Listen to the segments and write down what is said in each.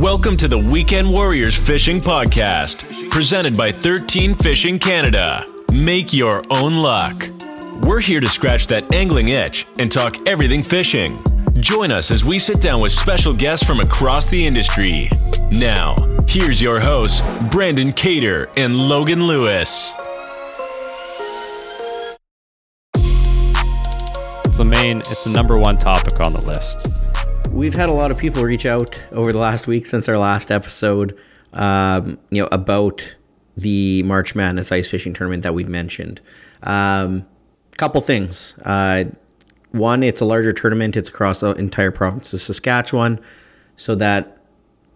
Welcome to the Weekend Warriors Fishing Podcast, presented by 13 Fishing Canada. Make your own luck. We're here to scratch that angling itch and talk everything fishing. Join us as we sit down with special guests from across the industry. Now, here's your hosts, Brandon Cater and Logan Lewis. It's the main, it's the number one topic on the list. We've had a lot of people reach out over the last week since our last episode, um, you know, about the March Madness ice fishing tournament that we've mentioned. Um, couple things. Uh, one, it's a larger tournament. It's across the entire province of Saskatchewan, so that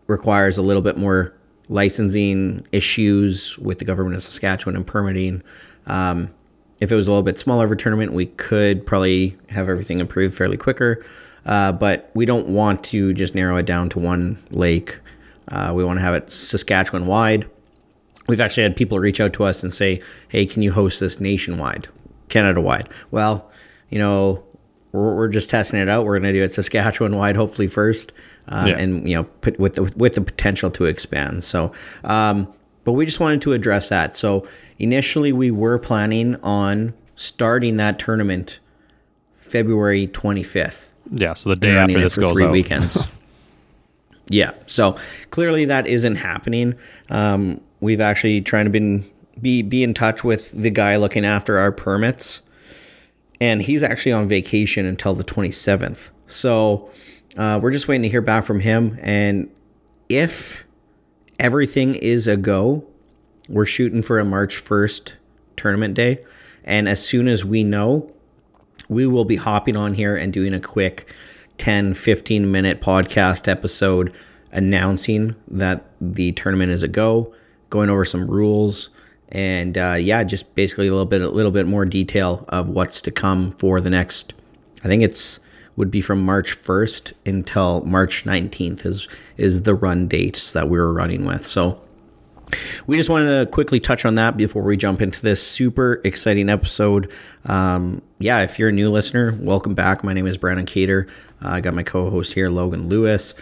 requires a little bit more licensing issues with the government of Saskatchewan and permitting. Um, if it was a little bit smaller of a tournament, we could probably have everything improved fairly quicker. Uh, but we don't want to just narrow it down to one lake. Uh, we want to have it Saskatchewan wide. We've actually had people reach out to us and say, "Hey, can you host this nationwide, Canada wide?" Well, you know, we're, we're just testing it out. We're going to do it Saskatchewan wide, hopefully first, um, yeah. and you know, put with the with the potential to expand. So, um, but we just wanted to address that. So initially, we were planning on starting that tournament February 25th. Yeah, so the day after this goes three out. weekends. yeah, so clearly that isn't happening. Um, we've actually trying to been be be in touch with the guy looking after our permits, and he's actually on vacation until the 27th. So uh, we're just waiting to hear back from him, and if everything is a go, we're shooting for a March 1st tournament day, and as soon as we know we will be hopping on here and doing a quick 10, 15 minute podcast episode announcing that the tournament is a go, going over some rules, and uh, yeah, just basically a little bit, a little bit more detail of what's to come for the next. I think it's would be from March 1st until March 19th is is the run dates that we were running with. So we just wanted to quickly touch on that before we jump into this super exciting episode. Um, yeah, if you're a new listener, welcome back. My name is Brandon Cater. Uh, I got my co-host here, Logan Lewis,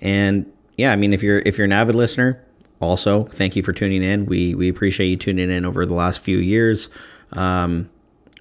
and yeah, I mean, if you're if you're an avid listener, also thank you for tuning in. We we appreciate you tuning in over the last few years. Um,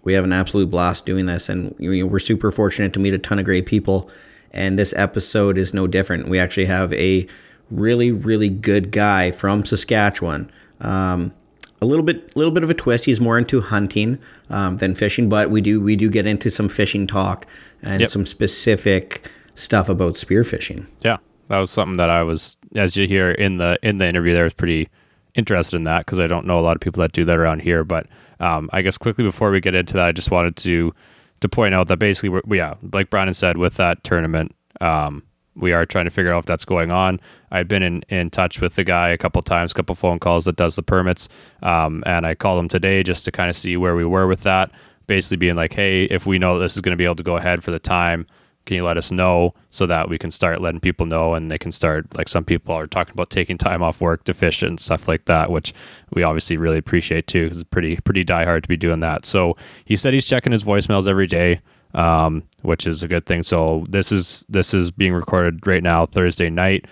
we have an absolute blast doing this, and you know, we're super fortunate to meet a ton of great people. And this episode is no different. We actually have a really, really good guy from Saskatchewan. Um, a little bit, little bit of a twist. He's more into hunting um, than fishing, but we do we do get into some fishing talk and yep. some specific stuff about spearfishing. Yeah, that was something that I was, as you hear in the in the interview, there was pretty interested in that because I don't know a lot of people that do that around here. But um, I guess quickly before we get into that, I just wanted to to point out that basically, we yeah, like Brandon said, with that tournament, um, we are trying to figure out if that's going on. I've been in, in touch with the guy a couple times, couple phone calls that does the permits, um, and I called him today just to kind of see where we were with that. Basically, being like, hey, if we know this is going to be able to go ahead for the time, can you let us know so that we can start letting people know and they can start like some people are talking about taking time off work to fish and stuff like that which we obviously really appreciate too because it's pretty pretty die hard to be doing that so he said he's checking his voicemails every day um, which is a good thing. So this is this is being recorded right now, Thursday night.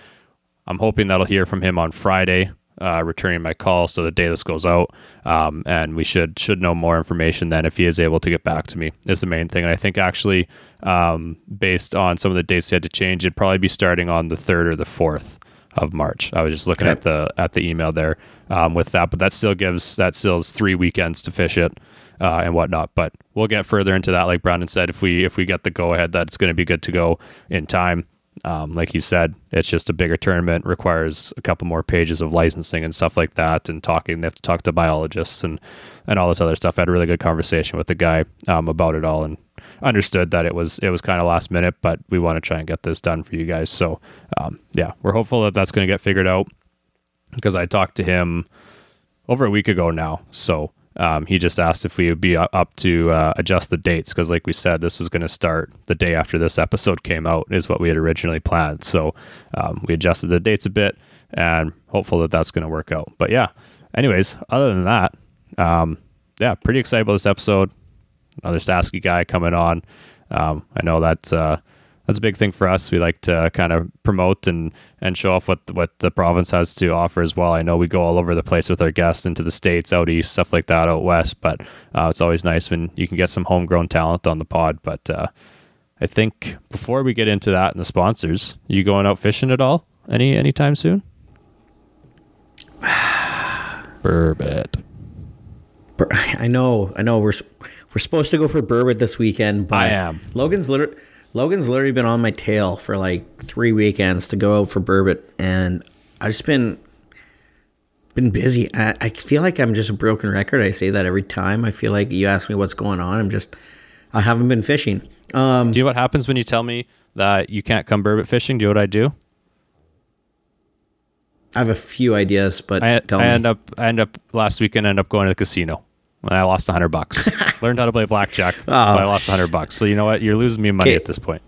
I'm hoping that I'll hear from him on Friday, uh, returning my call. So the day this goes out, um, and we should should know more information then if he is able to get back to me is the main thing. And I think actually, um, based on some of the dates he had to change, it'd probably be starting on the third or the fourth of March. I was just looking okay. at the at the email there um, with that, but that still gives that still is three weekends to fish it uh, and whatnot. But we'll get further into that, like Brandon said, if we if we get the go ahead that it's going to be good to go in time. Um, like he said, it's just a bigger tournament, requires a couple more pages of licensing and stuff like that, and talking. They have to talk to biologists and and all this other stuff. I had a really good conversation with the guy um, about it all, and understood that it was it was kind of last minute, but we want to try and get this done for you guys. So um, yeah, we're hopeful that that's going to get figured out because I talked to him over a week ago now. So um, he just asked if we would be up to uh, adjust the dates because, like we said, this was going to start the day after this episode came out, is what we had originally planned. So um, we adjusted the dates a bit and hopeful that that's going to work out. But yeah, anyways, other than that, um, yeah, pretty excited about this episode. Another Sasky guy coming on. Um, I know that uh, that's a big thing for us. We like to kind of promote and and show off what what the province has to offer as well. I know we go all over the place with our guests into the states, out east, stuff like that, out west. But uh, it's always nice when you can get some homegrown talent on the pod. But uh, I think before we get into that and the sponsors, you going out fishing at all? Any anytime soon? Burbot. I know, I know. We're we're supposed to go for Burbot this weekend, but I am. Logan's literally Logan's literally been on my tail for like three weekends to go out for Burbot, and I've just been been busy. I, I feel like I'm just a broken record. I say that every time. I feel like you ask me what's going on. I'm just I haven't been fishing. Um, Do you know what happens when you tell me that you can't come burbot fishing? Do you know what I do? I have a few ideas, but I, I end up I end up last weekend end up going to the casino. And I lost hundred bucks. Learned how to play blackjack, oh. but I lost hundred bucks. So you know what? You're losing me money Okay. at this point.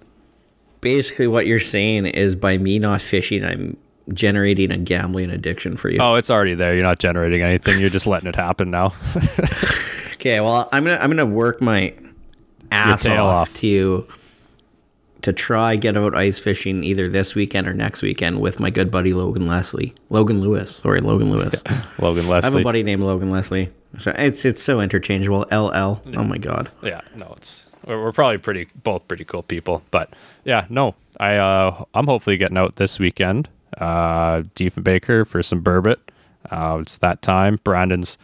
Basically, what you're saying is by me not fishing, I'm generating a gambling addiction for you. Oh, it's already there. You're not generating anything. You're just letting it happen now. Okay, well, I'm gonna I'm gonna work my ass off, off. to to try get out ice fishing either this weekend or next weekend with my good buddy Logan Leslie, Logan Lewis. Sorry, Logan Lewis. Logan Leslie. I have a buddy named Logan Leslie. So it's it's so interchangeable. LL. Oh my god. yeah, no, it's we're, we're probably pretty both pretty cool people. But yeah, no, I uh, I'm hopefully getting out this weekend. Uh, Diefenbaker for some burbot. Uh, it's that time. Brandon's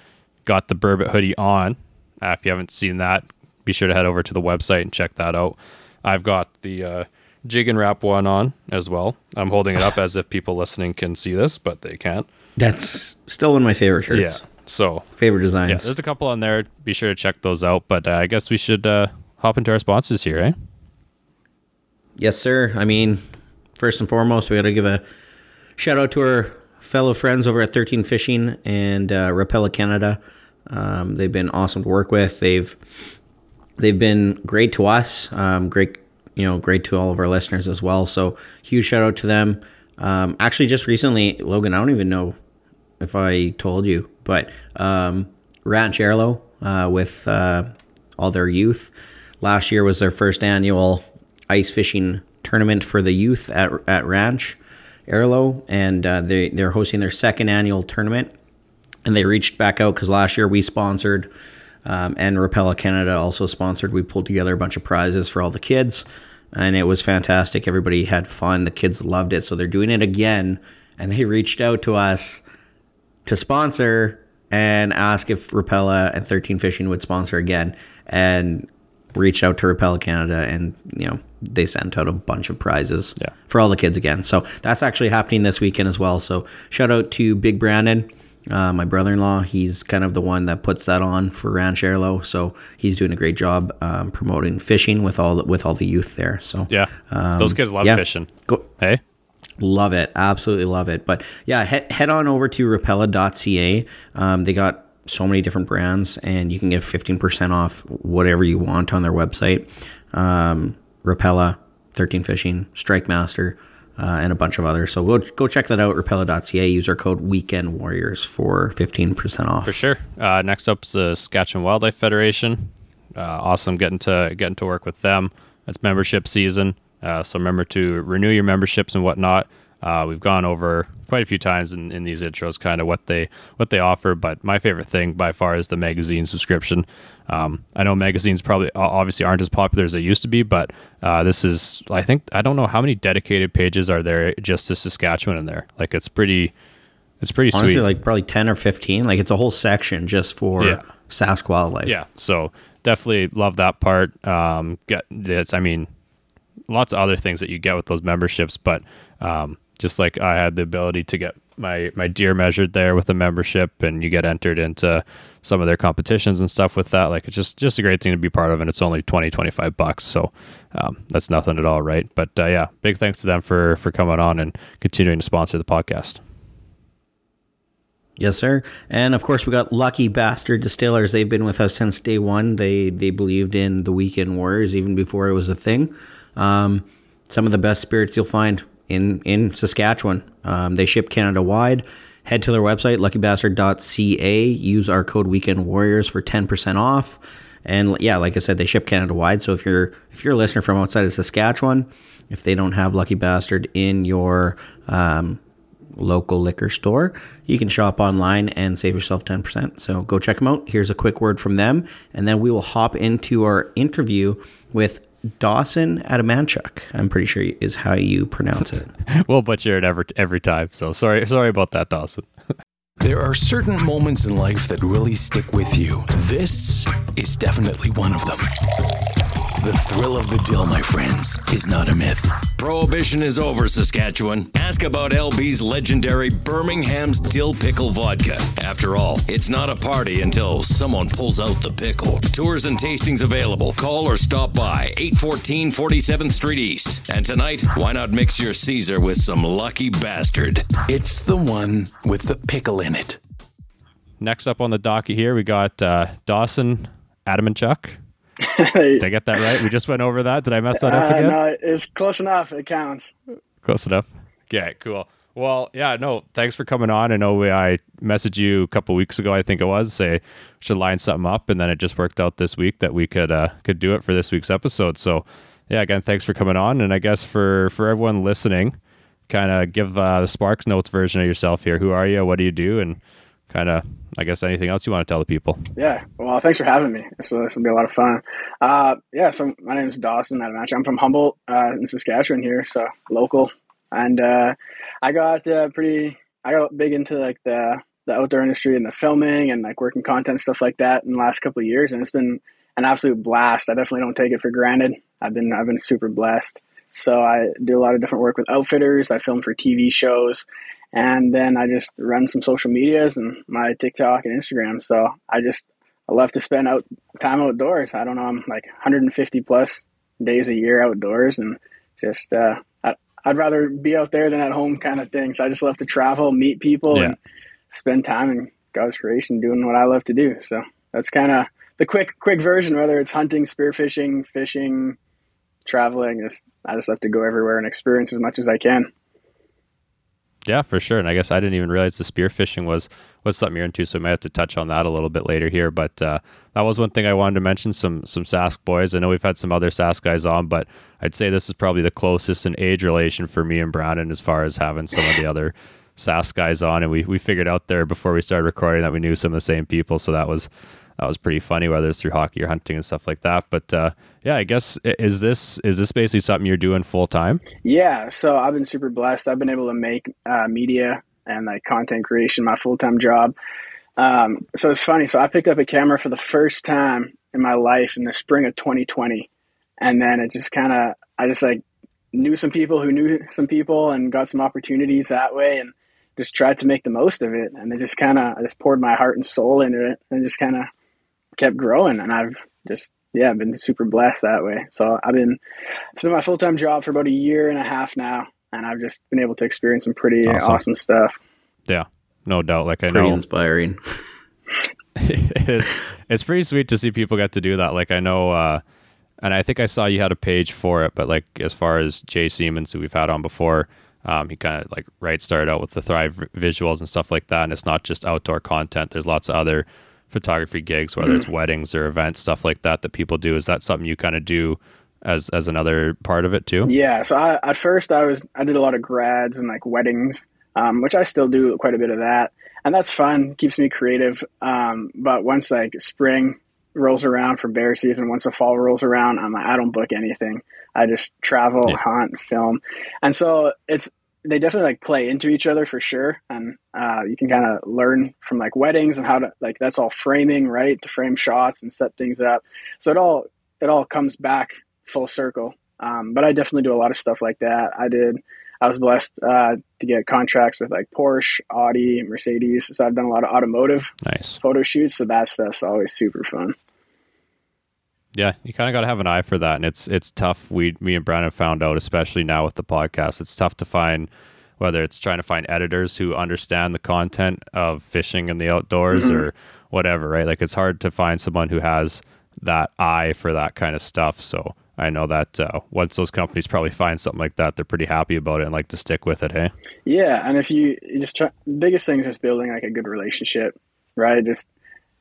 got the burbot hoodie on. Uh, if you haven't seen that, be sure to head over to the website and check that out. I've got the uh, jig and wrap one on as well. I'm holding it up as if people listening can see this, but they can't. That's still one of my favorite shirts. Yeah. So Favorite designs. yeah, there's a couple on there. Be sure to check those out. But uh, I guess we should uh, hop into our sponsors here, eh? Yes, sir. I mean, first and foremost, we got to give a shout out to our fellow friends over at 13 Fishing and uh, Rapala Canada. Um, they've been awesome to work with. They've they've been great to us. Um, great, you know, great to all of our listeners as well. So huge shout out to them. Um, actually, just recently, Logan, I don't even know if I told you, but um, Ranch Ehrlo uh, with uh, all their youth. Last year was their first annual ice fishing tournament for the youth at, at Ranch Ehrlo, and uh, they, they're hosting their second annual tournament. And they reached back out because last year we sponsored, um, and Rapala Canada also sponsored. We pulled together a bunch of prizes for all the kids, and it was fantastic. Everybody had fun. The kids loved it. So they're doing it again, and they reached out to us to sponsor and ask if Rapala and 13 Fishing would sponsor again. And reached out to Rapala Canada and, you know, they sent out a bunch of prizes Yeah. for all the kids again. So that's actually happening this weekend as well. So shout out to Big Brandon. Uh, my brother-in-law, he's kind of the one that puts that on for Ranch Ehrlo, so he's doing a great job um, promoting fishing with all the, with all the youth there. So Yeah. Those kids love Um, yeah. fishing. go, Hey? Love it. Absolutely love it. But yeah, head, head on over to rapala.ca. Um, they got so many different brands, and you can get 15% off whatever you want on their website. Um, Rapala, 13 Fishing, Strike Master, uh, and a bunch of others. So go, go check that out, rapala.ca. Use our code Weekend Warriors for 15% off. For sure. Uh, next up is the Saskatchewan Wildlife Federation. Uh, awesome getting to getting to work with them. It's membership season, uh, so remember to renew your memberships and whatnot. Uh, we've gone over quite a few times in, in these intros, kind of what they what they offer. But my favorite thing by far is the magazine subscription. Um, I know magazines probably obviously aren't as popular as they used to be, but uh, this is I think I don't know how many dedicated pages are there just to Saskatchewan in there. Like it's pretty, it's pretty Honestly, sweet. like probably 10 or 15. Like it's a whole section just for Yeah. Sask Wildlife. Yeah, so definitely love that part. Um, get this, I mean, lots of other things that you get with those memberships, but um, just like I had the ability to get my my deer measured there with a membership, and you get entered into some of their competitions and stuff with that. Like it's just just a great thing to be part of, and it's only 20, 25 bucks, so um, that's nothing at all, right? But uh, yeah, big thanks to them for for coming on and continuing to sponsor the podcast. Yes, sir. And of course, we got Lucky Bastard Distillers. They've been with us since day one. They they believed in the Weekend Warriors even before it was a thing. Um, some of the best spirits you'll find in in Saskatchewan. Um, they ship Canada wide. Head to their website luckybastard.ca. Use our code Weekend Warriors for ten percent off. And yeah, like I said, they ship Canada wide. So if you're if you're a listener from outside of Saskatchewan, if they don't have Lucky Bastard in your um, local liquor store, you can shop online and save yourself 10%. So go check them out. Here's a quick word from them, and then we will hop into our interview with Dawson Adamanchuk. I'm pretty sure is how you pronounce it. we'll butcher it every every time. So sorry, sorry about that, Dawson. there are certain moments in life that really stick with you. This is definitely one of them. The thrill of the dill, my friends, is not a myth. Prohibition is over, Saskatchewan. Ask about LB's legendary Birmingham's Dill Pickle Vodka. After all, it's not a party until someone pulls out the pickle. Tours and tastings available. Call or stop by 814 47th Street East. And tonight, why not mix your Caesar with some Lucky Bastard? It's the one with the pickle in it. Next up on the docket here, we got uh, Dawson Adamanchuk. Did I get that right? We just went over that. Did I mess that up uh, again? no, it's close enough. It counts. Close enough. Yeah, cool. Well, yeah, no, thanks for coming on. I know we, I messaged you a couple weeks ago, I think it was, say should line something up, and then it just worked out this week that we could uh, could do it for this week's episode. So, yeah, again, thanks for coming on, and I guess for for everyone listening, kind of give uh, the Sparks Notes version of yourself here. Who are you? What do you do? And kind of, I guess, anything else you want to tell the people? Yeah, well, thanks for having me. So this will be a lot of fun. Uh, yeah, so my name is Dawson. I'm from Humboldt uh, in Saskatchewan here, so local, and uh, I got uh, pretty, I got big into like the the outdoor industry and the filming and like working content stuff like that in the last couple of years, and it's been an absolute blast. I definitely don't take it for granted. I've been I've been super blessed. So I do a lot of different work with outfitters. I film for TV shows and then I just run some social medias and my TikTok and Instagram. So I just I love to spend out time outdoors. I don't know, I'm like 150 plus days a year outdoors, and just uh, I, would rather be out there than at home, kind of thing. So I just love to travel, meet people, yeah. and spend time in God's creation doing what I love to do. So that's kind of the quick quick version. Whether it's hunting, spearfishing, fishing, traveling, is I just love to go everywhere and experience as much as I can. Yeah, for sure. And I guess I didn't even realize the spearfishing was was something you're into, so I might have to touch on that a little bit later here. But uh, that was one thing I wanted to mention. Some some Sask boys. I know we've had some other Sask guys on, but I'd say this is probably the closest in age relation for me and Brandon as far as having some of the other Sask guys on. And we we figured out there before we started recording that we knew some of the same people, so that was that was pretty funny, whether it's through hockey or hunting and stuff like that. But uh, yeah, I guess is this is this basically something you're doing full time? Yeah, so I've been super blessed. I've been able to make uh, media and like content creation my full time job. Um, so it's funny. So I picked up a camera for the first time in my life in the spring of 2020, and then it just kind of I just like knew some people who knew some people and got some opportunities that way and just tried to make the most of it and it just kind of i just poured my heart and soul into it and just kind of kept growing and I've just yeah, I've been super blessed that way. So I've been it's been my full time job for about a year and a half now, and I've just been able to experience some pretty awesome, awesome stuff. Yeah, no doubt. Like I pretty know, inspiring. it's pretty sweet to see people get to do that. Like I know, uh, and I think I saw you had a page for it, but like as far as Jay Siemens, who we've had on before, um, he kind of like right started out with the Thrive visuals and stuff like that, and it's not just outdoor content. There's lots of other photography gigs, whether mm-hmm. it's weddings or events, stuff like that that people do. Is that something you kind of do as as another part of it too? Yeah. So I, at first I was I did a lot of grads and like weddings, um, which I still do quite a bit of that, and that's fun, keeps me creative. Um, but once like spring rolls around for bear season, once the fall rolls around, I'm like I don't book anything. I just travel, yeah. hunt, film, and so it's they definitely like play into each other for sure. And uh, you can kind of learn from like weddings and how to like that's all framing right? To frame shots and set things up. So it all it all comes back full circle. Um, but i definitely do a lot of stuff like that. I did i was blessed uh, to get contracts with like porsche audi mercedes. So i've done a lot of automotive nice. photo shoots. So that stuff's always super fun yeah, you kind of got to have an eye for that, and it's it's tough. We, me and Brandon found out, especially now with the podcast, it's tough to find whether it's trying to find editors who understand the content of fishing in the outdoors mm-hmm. or whatever, right? Like it's hard to find someone who has that eye for that kind of stuff. So I know that uh, once those companies probably find something like that, they're pretty happy about it and like to stick with it. Hey, yeah, and if you, you just try, biggest thing is just building like a good relationship, right? Just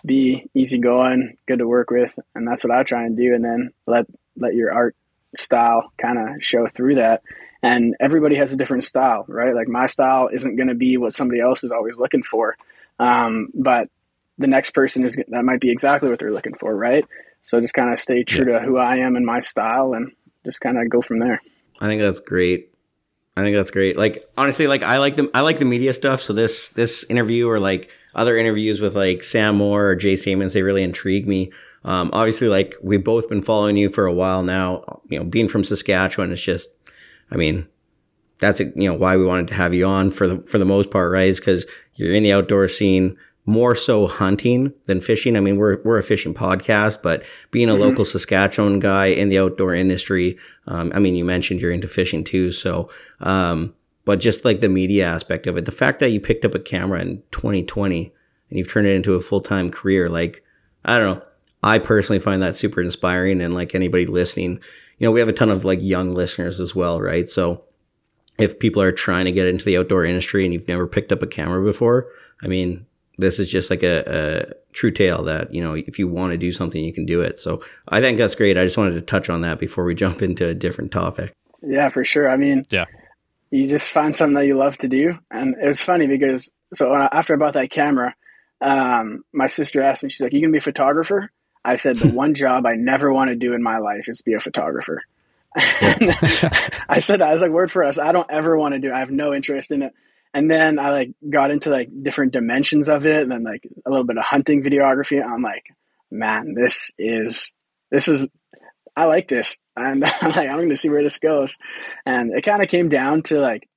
be easygoing, good to work with, and that's what I try and do. And then let let your art style kind of show through that. And everybody has a different style, right? Like my style isn't going to be what somebody else is always looking for, um, but the next person is that might be exactly what they're looking for, right? So just kind of stay true to who I am and my style, and just kind of go from there. I think that's great. I think that's great. Like honestly, like I like the I like the media stuff. So this this interview or like other interviews with like Sam Moore or Jay Siemens, they really intrigue me. Um, obviously, like we've both been following you for a while now. You know, being from Saskatchewan, it's just, I mean, that's you know why we wanted to have you on for the for the most part, right? Is because you're in the outdoor scene more so hunting than fishing. I mean, we're, we're a fishing podcast, but being a mm-hmm. local Saskatchewan guy in the outdoor industry, um, I mean, you mentioned you're into fishing too. So, um, but just like the media aspect of it, the fact that you picked up a camera in 2020 and you've turned it into a full time career, like, I don't know. I personally find that super inspiring. And like anybody listening, you know, we have a ton of like young listeners as well, right? So if people are trying to get into the outdoor industry and you've never picked up a camera before, I mean, this is just like a, a true tale that you know if you want to do something you can do it so i think that's great i just wanted to touch on that before we jump into a different topic yeah for sure i mean yeah you just find something that you love to do. And it was funny because so after i bought that camera um, my sister asked me she's like you gonna be a photographer? I said the one job i never want to do in my life is be a photographer. I said i was like word for us. I don't ever want to do it. i have no interest in it. And then I like got into like different dimensions of it and then like a little bit of hunting videography. I'm like, man, this is this is I like this. And I'm like, I'm gonna see where this goes. And it kind of came down to like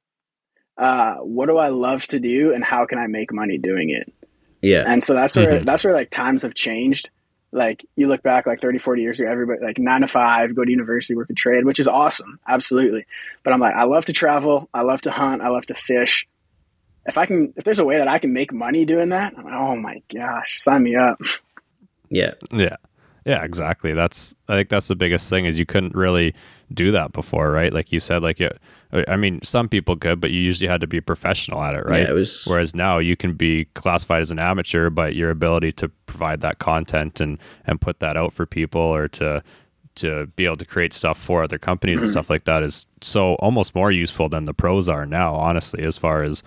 uh, what do I love to do and how can I make money doing it? Yeah. And so that's where mm-hmm. that's where like times have changed. Like you look back like 30, 40 years ago, everybody like nine to five, go to university, work a trade, which is awesome. Absolutely. But I'm like, I love to travel. I love to hunt. I love to fish if I can, if there's a way that I can make money doing that, like, oh my gosh, sign me up. Yeah. Yeah. Yeah, exactly. That's I think that's the biggest thing is you couldn't really do that before, right? Like you said, like it, I mean, some people could, but you usually had to be professional at it, right? Yeah, it was... Whereas now you can be classified as an amateur, but your ability to provide that content and and put that out for people or to to be able to create stuff for other companies and stuff like that is so almost more useful than the pros are now, honestly, as far as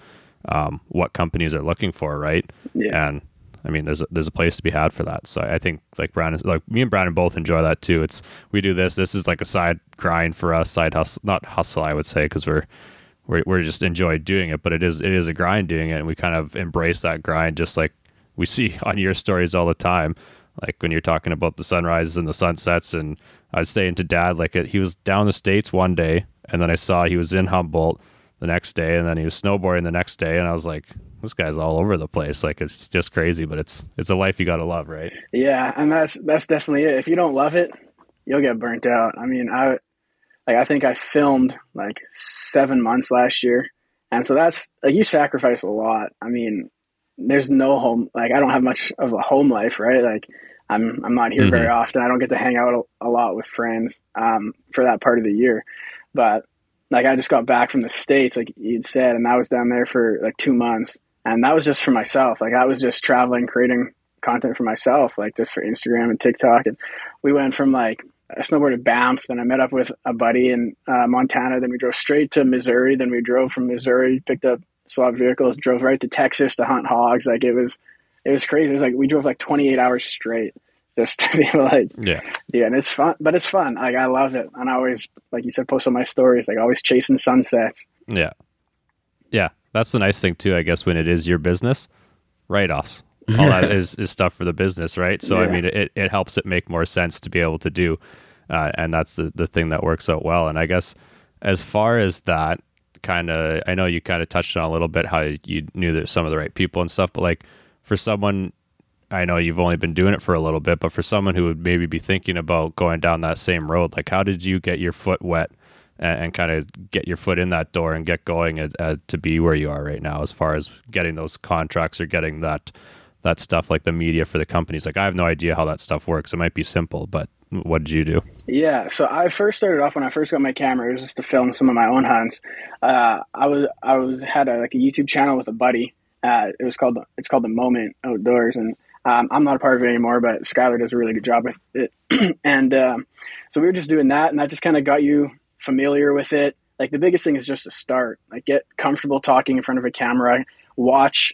um, what companies are looking for, right? Yeah. And I mean, there's a, there's a place to be had for that. So I think like Brandon, like me and Brandon both enjoy that too. It's we do this. This is like a side grind for us, side hustle, not hustle, I would say, because we're we're we're just enjoy doing it. But it is it is a grind doing it, and we kind of embrace that grind, just like we see on your stories all the time. Like when you're talking about the sunrises and the sunsets, and I was saying to Dad, like he was down the states one day, and then I saw he was in Humboldt the next day, and then he was snowboarding the next day, and I was like, this guy's all over the place. Like it's just crazy, but it's it's a life you got to love, right? Yeah, and that's that's definitely it. If you don't love it, you'll get burnt out. I mean, I like I think I filmed like seven months last year, and so that's like you sacrifice a lot. I mean, there's no home. Like I don't have much of a home life, right? Like I'm I'm not here mm-hmm. very often. I don't get to hang out a, a lot with friends um, for that part of the year, but like I just got back from the states, like you'd said, and I was down there for like two months, and that was just for myself. Like I was just traveling, creating content for myself, like just for Instagram and TikTok. And we went from like I snowboarded Banff, then I met up with a buddy in uh, Montana, then we drove straight to Missouri, then we drove from Missouri, picked up swap vehicles, drove right to Texas to hunt hogs. Like it was, it was crazy. It was like we drove like 28 hours straight just to be like yeah. Yeah and it's fun but it's fun. Like i love it. And i always like you said post on my stories like always chasing sunsets. Yeah. Yeah that's the nice thing too i guess when it is your business write-offs. All that is, is stuff for the business right? So yeah. i mean it, it helps it make more sense to be able to do uh, and that's the, the thing that works out well. And i guess as far as that kind of i know you kind of touched on a little bit how you knew that some of the right people and stuff but like for someone I know you've only been doing it for a little bit, but for someone who would maybe be thinking about going down that same road, like how did you get your foot wet and, and kind of get your foot in that door and get going as, as, to be where you are right now, as far as getting those contracts or getting that that stuff like the media for the companies? Like I have no idea how that stuff works. It might be simple, but what did you do? Yeah, so I first started off when I first got my camera. It was just to film some of my own hunts. Uh, I was I was had a, like a YouTube channel with a buddy. Uh, it was called it's called the Moment Outdoors, and Um, I'm not a part of it anymore, but Skylar does a really good job with it. and um, so we were just doing that, and that just kind of got you familiar with it. Like the biggest thing is just to start, like get comfortable talking in front of a camera, watch,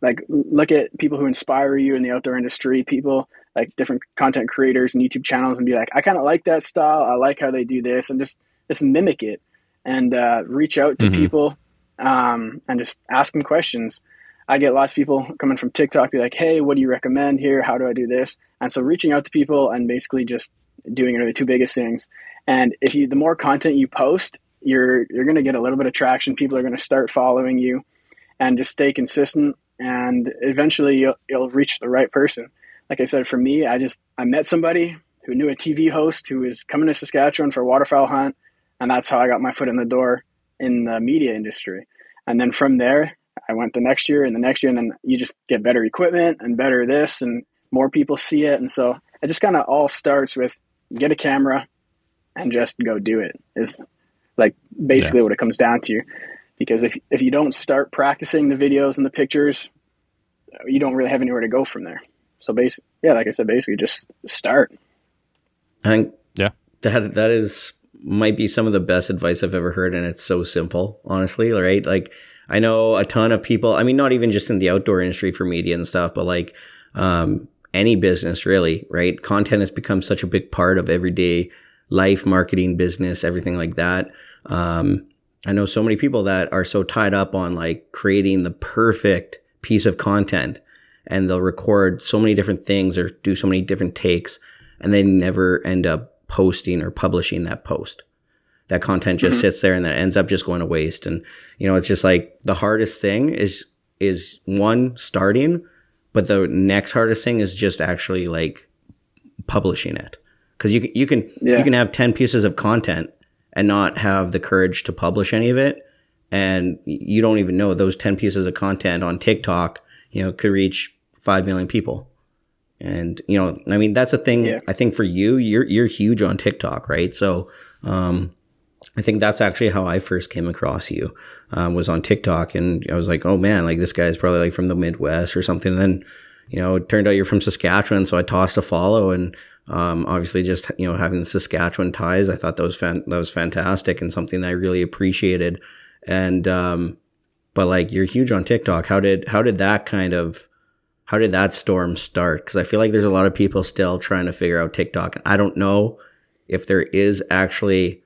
like look at people who inspire you in the outdoor industry, people like different content creators and YouTube channels, and be like, I kind of like that style. I like how they do this, and just just mimic it and uh, reach out to mm-hmm. people um, and just ask them questions. I get lots of people coming from TikTok, be like, "Hey, what do you recommend here? How do I do this?" And so reaching out to people and basically just doing it are the two biggest things. And if you, the more content you post, you're you're going to get a little bit of traction. People are going to start following you, and just stay consistent. And eventually, you'll, you'll reach the right person. Like I said, for me, I just I met somebody who knew a TV host who was coming to Saskatchewan for a waterfowl hunt, and that's how I got my foot in the door in the media industry. And then from there, I went the next year and the next year, and then you just get better equipment and better this, and more people see it. And so it just kind of all starts with get a camera and just go do it. Is like basically yeah. what it comes down to. Because if if you don't start practicing the videos and the pictures, you don't really have anywhere to go from there. So basically, yeah, like I said, basically just start. I think yeah, that that is might be some of the best advice I've ever heard, and it's so simple, honestly. Right, like I know a ton of people. I mean, not even just in the outdoor industry for media and stuff, but like um, any business, really. Right, content has become such a big part of everyday life, marketing, business, everything like that. Um, I know so many people that are so tied up on like creating the perfect piece of content and they'll record so many different things or do so many different takes and they never end up posting or publishing that post. That content just mm-hmm. sits there and that ends up just going to waste. And, you know, it's just like the hardest thing is, is one starting, but the next hardest thing is just actually like publishing it. Cause you, you can, yeah. you can have 10 pieces of content and not have the courage to publish any of it. And you don't even know those 10 pieces of content on TikTok, you know, could reach 5 million people. And, you know, I mean, that's a thing yeah. I think for you, you're, you're huge on TikTok, right? So, um, I think that's actually how I first came across you, um, was on TikTok. And I was like, oh man, like this guy's probably like from the Midwest or something. And then, you know, it turned out you're from Saskatchewan. So I tossed a follow and, um, obviously, just you know having the Saskatchewan ties, I thought that was fan- that was fantastic and something that I really appreciated. And um, but like you're huge on TikTok. How did how did that kind of how did that storm start? Because I feel like there's a lot of people still trying to figure out TikTok, and I don't know if there is actually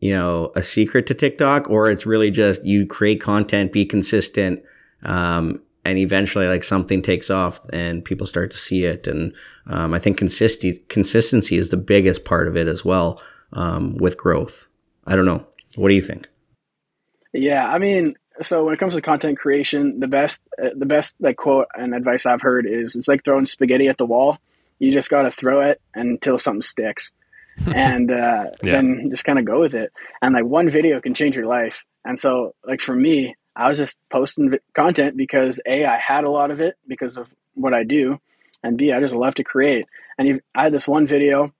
you know a secret to TikTok or it's really just you create content, be consistent, um, and eventually like something takes off and people start to see it. And um, i think consistency consistency is the biggest part of it as well um, with growth. I don't know. What do you think? Yeah i mean so when it comes to content creation the best uh, the best like quote and advice i've heard is it's like throwing spaghetti at the wall. You just got to throw it until something sticks. And uh, yeah. then just kind of go with it. And like one video can change your life. And so like for me I was just posting content because A, I had a lot of it because of what I do, and B, I just love to create. And I had this one video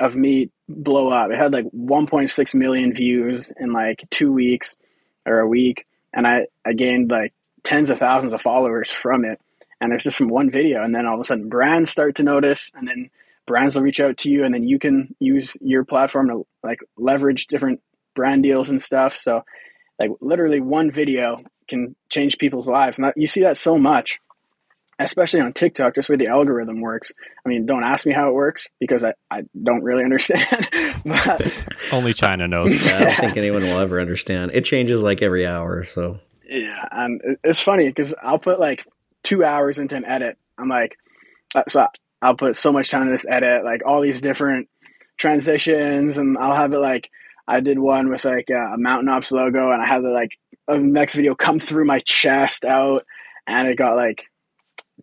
of me blow up. It had like 1.6 million views in like two weeks or a week, and I, I gained like tens of thousands of followers from it. And it's just from one video. And then all of a sudden, brands start to notice, and then brands will reach out to you, and then you can use your platform to like leverage different brand deals and stuff. So like literally one video can change people's lives. And that, you see that so much, especially on TikTok, just where the algorithm works. I mean, don't ask me how it works because I, I don't really understand. but, Only China knows. Yeah, I don't think anyone will ever understand. It changes like every hour. So yeah, and it's funny because I'll put like two hours into an edit. I'm like, uh, so I'll put so much time in this edit, like all these different transitions, and I'll have it like I did one with like a Mountain Ops logo, and I had the like a next video come through my chest out, and it got like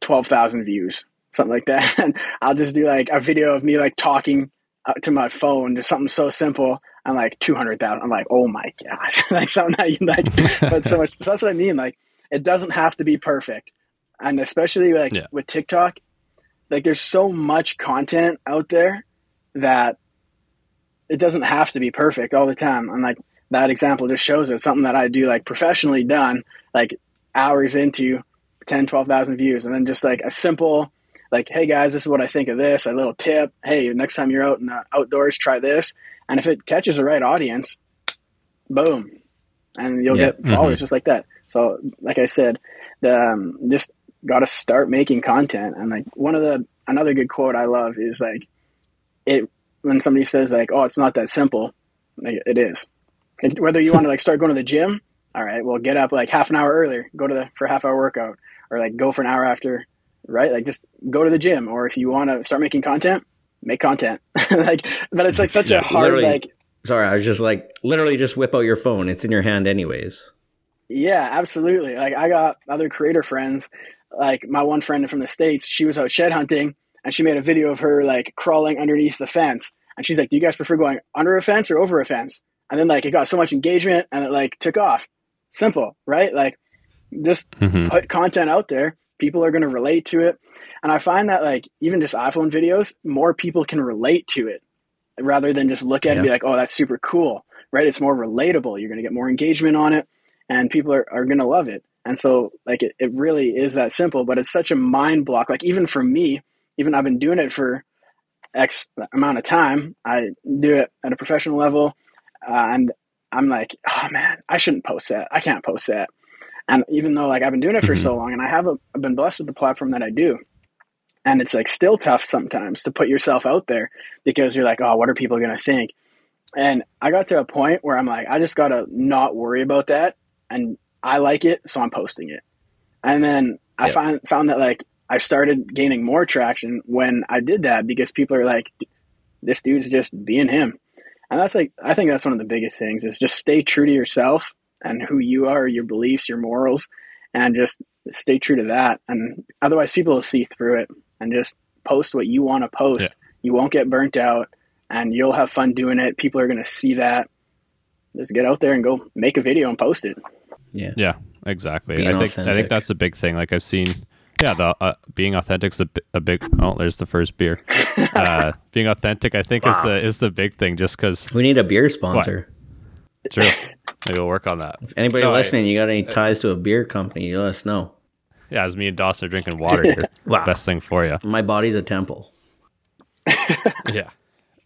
twelve thousand views, something like that. And I'll just do like a video of me like talking uh, to my phone, just something so simple. I'm like two hundred thousand. I'm like, oh my gosh, like something that you like, but so much. So that's what I mean. Like, it doesn't have to be perfect, and especially like yeah. with TikTok, like there's so much content out there that it doesn't have to be perfect all the time. And like that example just shows it. Something that I do like professionally done, like hours into 10, 12,000 views. And then just like a simple, like, hey guys, this is what I think of this, a little tip. Hey, next time you're out in the outdoors, try this. And if it catches the right audience, boom, and you'll Yeah. get followers just like that. So, like I said, the um, just got to start making content. And like one of the another good quote I love is like it when somebody says like, "Oh, it's not that simple," like, it is. Like, whether you want to like start going to the gym, all right, well, get up like half an hour earlier, go to the for a half hour workout, or like go for an hour after, right? Like just go to the gym. Or if you want to start making content, make content. like, but it's like such Yeah, a hard like Sorry, I was just like, literally just whip out your phone. It's in your hand anyways. Yeah, absolutely. Like I got other creator friends. Like my one friend from the states, she was out shed hunting, and she made a video of her like crawling underneath the fence. And she's like, "Do you guys prefer going under a fence or over a fence?" And then like it got so much engagement, and it like took off. Simple, right? Like just Mhm. put content out there. People are going to relate to it, and I find that like even just iPhone videos, more people can relate to it rather than just look at it and be like, "Oh, that's super cool." Right? It's more relatable. You're going to get more engagement on it and people are, are going to love it. And so like it, it really is that simple, but it's such a mind block. Like even for me, even I've been doing it for X amount of time. I do it at a professional level uh, and I'm like, oh man, I shouldn't post that. I can't post that. And even though like I've been doing it for so long and I have a, I've been blessed with the platform that I do. And it's like still tough sometimes to put yourself out there because you're like, oh, what are people going to think? And I got to a point where I'm like, I just got to not worry about that and I like it, so I'm posting it. And then I find found that like I started gaining more traction when I did that because people are like, this dude's just being him. And that's like I think that's one of the biggest things is just stay true to yourself and who you are, your beliefs, your morals, and just stay true to that. And otherwise people will see through it and just post what you want to post. Yeah. You won't get burnt out and you'll have fun doing it. People are gonna see that. Just get out there and go make a video and post it. Yeah. Yeah, exactly. Being I think I think that's a big thing. Like I've seen, yeah, the uh, being authentic is a, a big. Oh, there's the first beer. Uh, being authentic, I think, is the is the big thing. Just because, We need a beer sponsor. true. Maybe we'll work on that. If anybody No, I- listening, you got any ties to a beer company, you let us know. Yeah, as me and Dawson are drinking water here. Wow. Best thing for you. My body's a temple. yeah.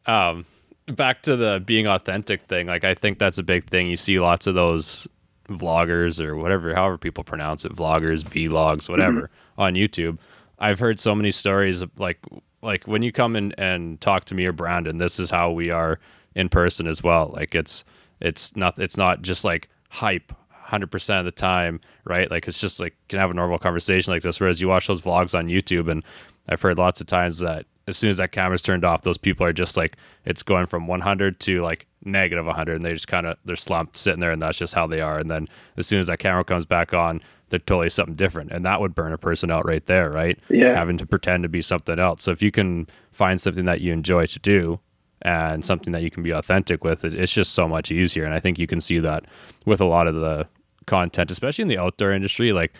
Um, back to the being authentic thing. Like I think that's a big thing. You see lots of those vloggers or whatever, however people pronounce it, vloggers, vlogs, whatever, on YouTube. I've heard so many stories of like like when you come in and talk to me or Brandon, this is how we are in person as well. Like it's it's not it's not just like hype 100% of the time, right? Like it's just like can have a normal conversation like this whereas you watch those vlogs on YouTube and I've heard lots of times that as soon as that camera's turned off, those people are just like it's going from 100 to like negative 100 and they just kind of they're slumped sitting there and that's just how they are and then as soon as that camera comes back on they're totally something different. And that would burn a person out right there right? Yeah. having to pretend to be something else. So if you can find something that you enjoy to do and something that you can be authentic with it's just so much easier. And i think you can see that with a lot of the content especially in the outdoor industry like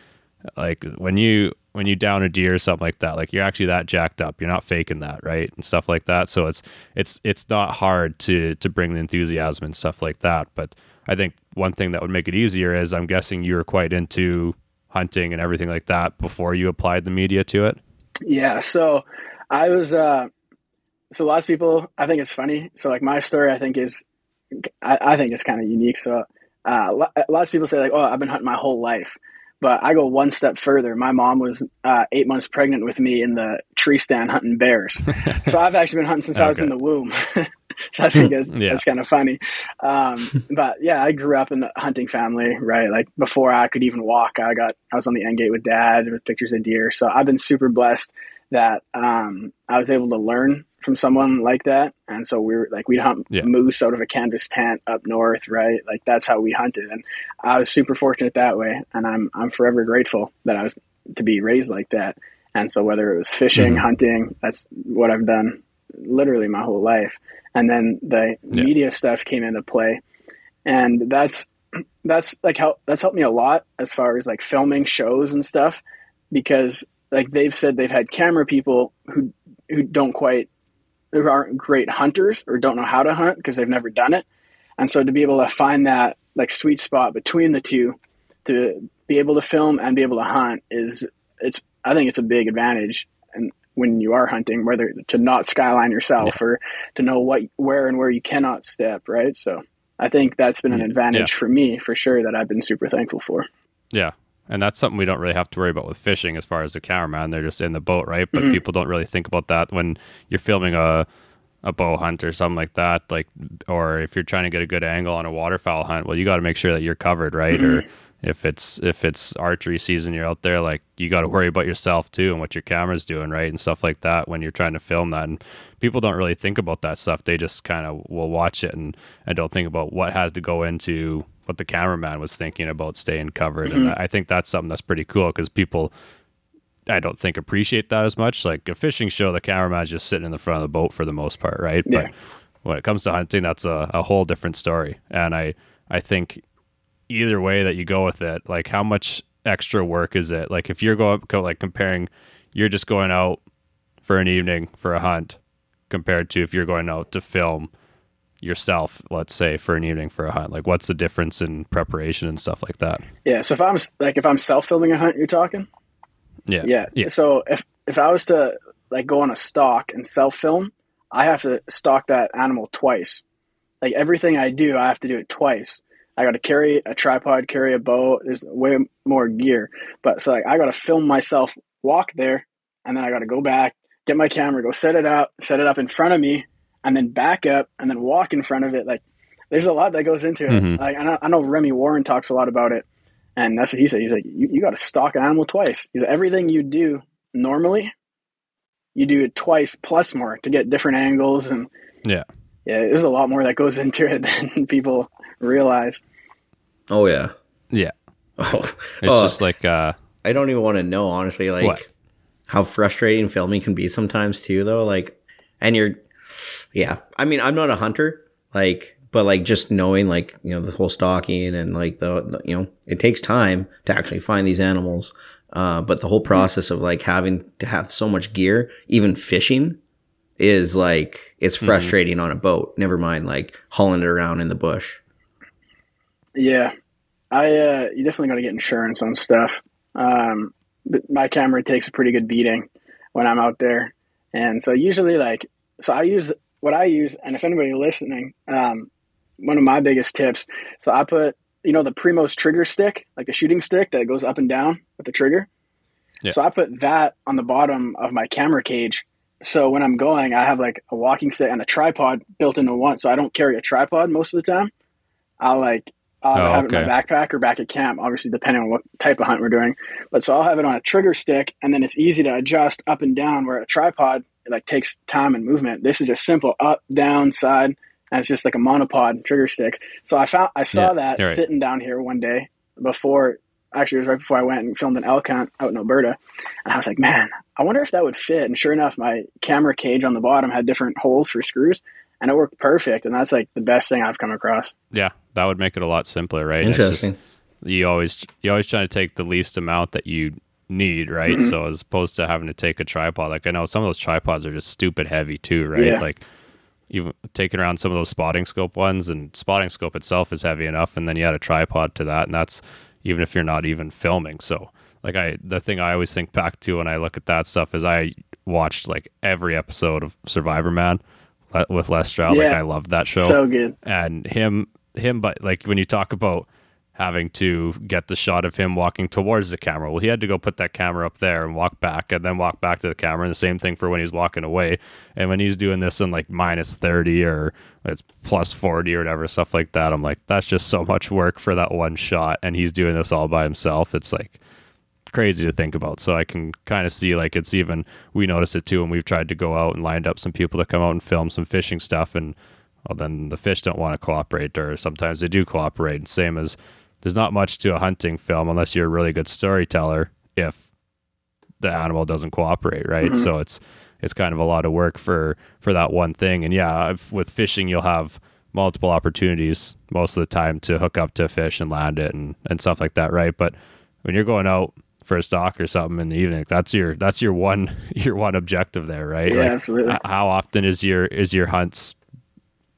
like when you when you down a deer or something like that like you're actually that jacked up. You're not faking that right? And stuff like that. So it's it's it's not hard to to bring the enthusiasm and stuff like that. But i think one thing that would make it easier is i'm guessing you were quite into hunting and everything like that before you applied the media to it Yeah. So I was, uh, so lots of people, I think it's funny. So like my story, I think is, I, I think it's kind of unique. So, uh, lo- lots of people say like, oh, I've been hunting my whole life. But I go one step further. My mom was uh, eight months pregnant with me in the tree stand hunting bears. so I've actually been hunting since I was in the womb. so I think it's, Yeah. it's kind of funny. Um, but yeah, I grew up in the hunting family, right? Like before I could even walk, I got I was on the end gate with dad with pictures of deer. So I've been super blessed that um, I was able to learn from someone like that. And so we were like we'd hunt Yeah. moose out of a canvas tent up north, right? Like that's how we hunted. And I was super fortunate that way. And I'm I'm forever grateful that I was to be raised like that. And so whether it was fishing, hunting, that's what I've done literally my whole life. And then the Yeah. media stuff came into play. And that's that's like help that's helped me a lot as far as like filming shows and stuff because like they've said they've had camera people who who don't quite who aren't great hunters or don't know how to hunt because they've never done it. And so to be able to find that like sweet spot between the two to be able to film and be able to hunt is it's I think it's a big advantage when you are hunting whether to not skyline yourself yeah. or to know what where and where you cannot step right so I think that's been an advantage yeah. for me for sure that I've been super thankful for yeah and that's something we don't really have to worry about with fishing as far as the cameraman they're just in the boat right but mm-hmm. people don't really think about that when you're filming a a bow hunt or something like that like or if you're trying to get a good angle on a waterfowl hunt well you got to make sure that you're covered right mm-hmm. or if it's if it's archery season you're out there like you got to worry about yourself too and what your camera's doing right and stuff like that when you're trying to film that and people don't really think about that stuff they just kind of will watch it and and don't think about what has to go into what the cameraman was thinking about staying covered mm-hmm. and i think that's something that's pretty cool because people I don't think appreciate that as much. Like a fishing show, the cameraman's just sitting in the front of the boat for the most part, right? Yeah. But when it comes to hunting, that's a, a whole different story. And I I think either way that you go with it, like how much extra work is it? Like if you're going like comparing, you're just going out for an evening for a hunt, compared to if you're going out to film yourself, let's say for an evening for a hunt. Like what's the difference in preparation and stuff like that? Yeah. So if I'm like if I'm self filming a hunt, you're talking. Yeah. Yeah. Yeah. So if if I was to like go on a stalk and self film, I have to stalk that animal twice. Like everything I do, I have to do it twice. I got to carry a tripod, carry a bow. There's way more gear, but so like I got to film myself walk there, and then I got to go back, get my camera, go set it up, set it up in front of me, and then back up, and then walk in front of it. Like there's a lot that goes into it. Mm-hmm. Like I know, I know Remy Warren talks a lot about it, and that's what he said. He's like, you, you got to stalk an animal twice. He's like, everything you do normally, you do it twice plus more to get different angles. And yeah, yeah, there's a lot more that goes into it than people realize. Oh yeah, yeah. Oh, it's oh, just like uh, I don't even want to know honestly, like what? how frustrating filming can be sometimes too. Though, like, and you're, yeah. I mean, I'm not a hunter, like but like just knowing like you know the whole stalking and like the, the you know it takes time to actually find these animals uh, but the whole process of like having to have so much gear even fishing is like it's mm-hmm. frustrating mm-hmm. on a boat never mind like hauling it around in the bush yeah i uh you definitely got to get insurance on stuff um my camera takes a pretty good beating when i'm out there and so usually like so i use what i use and if anybody listening um one of my biggest tips. So I put, you know, the Primos trigger stick, like the shooting stick that goes up and down with the trigger. Yeah. So I put that on the bottom of my camera cage. So when I'm going, I have like a walking stick and a tripod built into one. So I don't carry a tripod most of the time. I'll like I'll oh, have okay. it in my backpack or back at camp, obviously depending on what type of hunt we're doing. But so I'll have it on a trigger stick, and then it's easy to adjust up and down. Where a tripod it like takes time and movement. This is just simple up, down, side and it's just like a monopod trigger stick. So I found I saw yeah, that right. sitting down here one day before actually it was right before I went and filmed an elk hunt out in Alberta. And I was like, man, I wonder if that would fit. And sure enough, my camera cage on the bottom had different holes for screws and it worked perfect. And that's like the best thing I've come across. Yeah. That would make it a lot simpler, right? Interesting. Just, you always you always try to take the least amount that you need, right? Mm-hmm. So as opposed to having to take a tripod, like I know some of those tripods are just stupid heavy too, right? Yeah. Like even taking around some of those spotting scope ones and spotting scope itself is heavy enough and then you add a tripod to that and that's even if you're not even filming so like i the thing i always think back to when i look at that stuff is i watched like every episode of Survivorman with les stroud yeah, like i love that show so good and him him but like when you talk about having to get the shot of him walking towards the camera. Well, he had to go put that camera up there and walk back and then walk back to the camera. And the same thing for when he's walking away. And when he's doing this in like minus 30 or it's plus 40 or whatever, stuff like that, I'm like, that's just so much work for that one shot. And he's doing this all by himself. It's like crazy to think about. So I can kind of see like it's even, we notice it too. And we've tried to go out and lined up some people to come out and film some fishing stuff. And well, then the fish don't want to cooperate, or sometimes they do cooperate. Same as there's not much to a hunting film unless you're a really good storyteller if the animal doesn't cooperate, right? Mm-hmm. So it's it's kind of a lot of work for for that one thing. And yeah, with fishing, you'll have multiple opportunities most of the time to hook up to a fish and land it and and stuff like that, right? But when you're going out for a stock or something in the evening, that's your that's your one your one objective there, right? Yeah, like, absolutely. How often is your is your hunts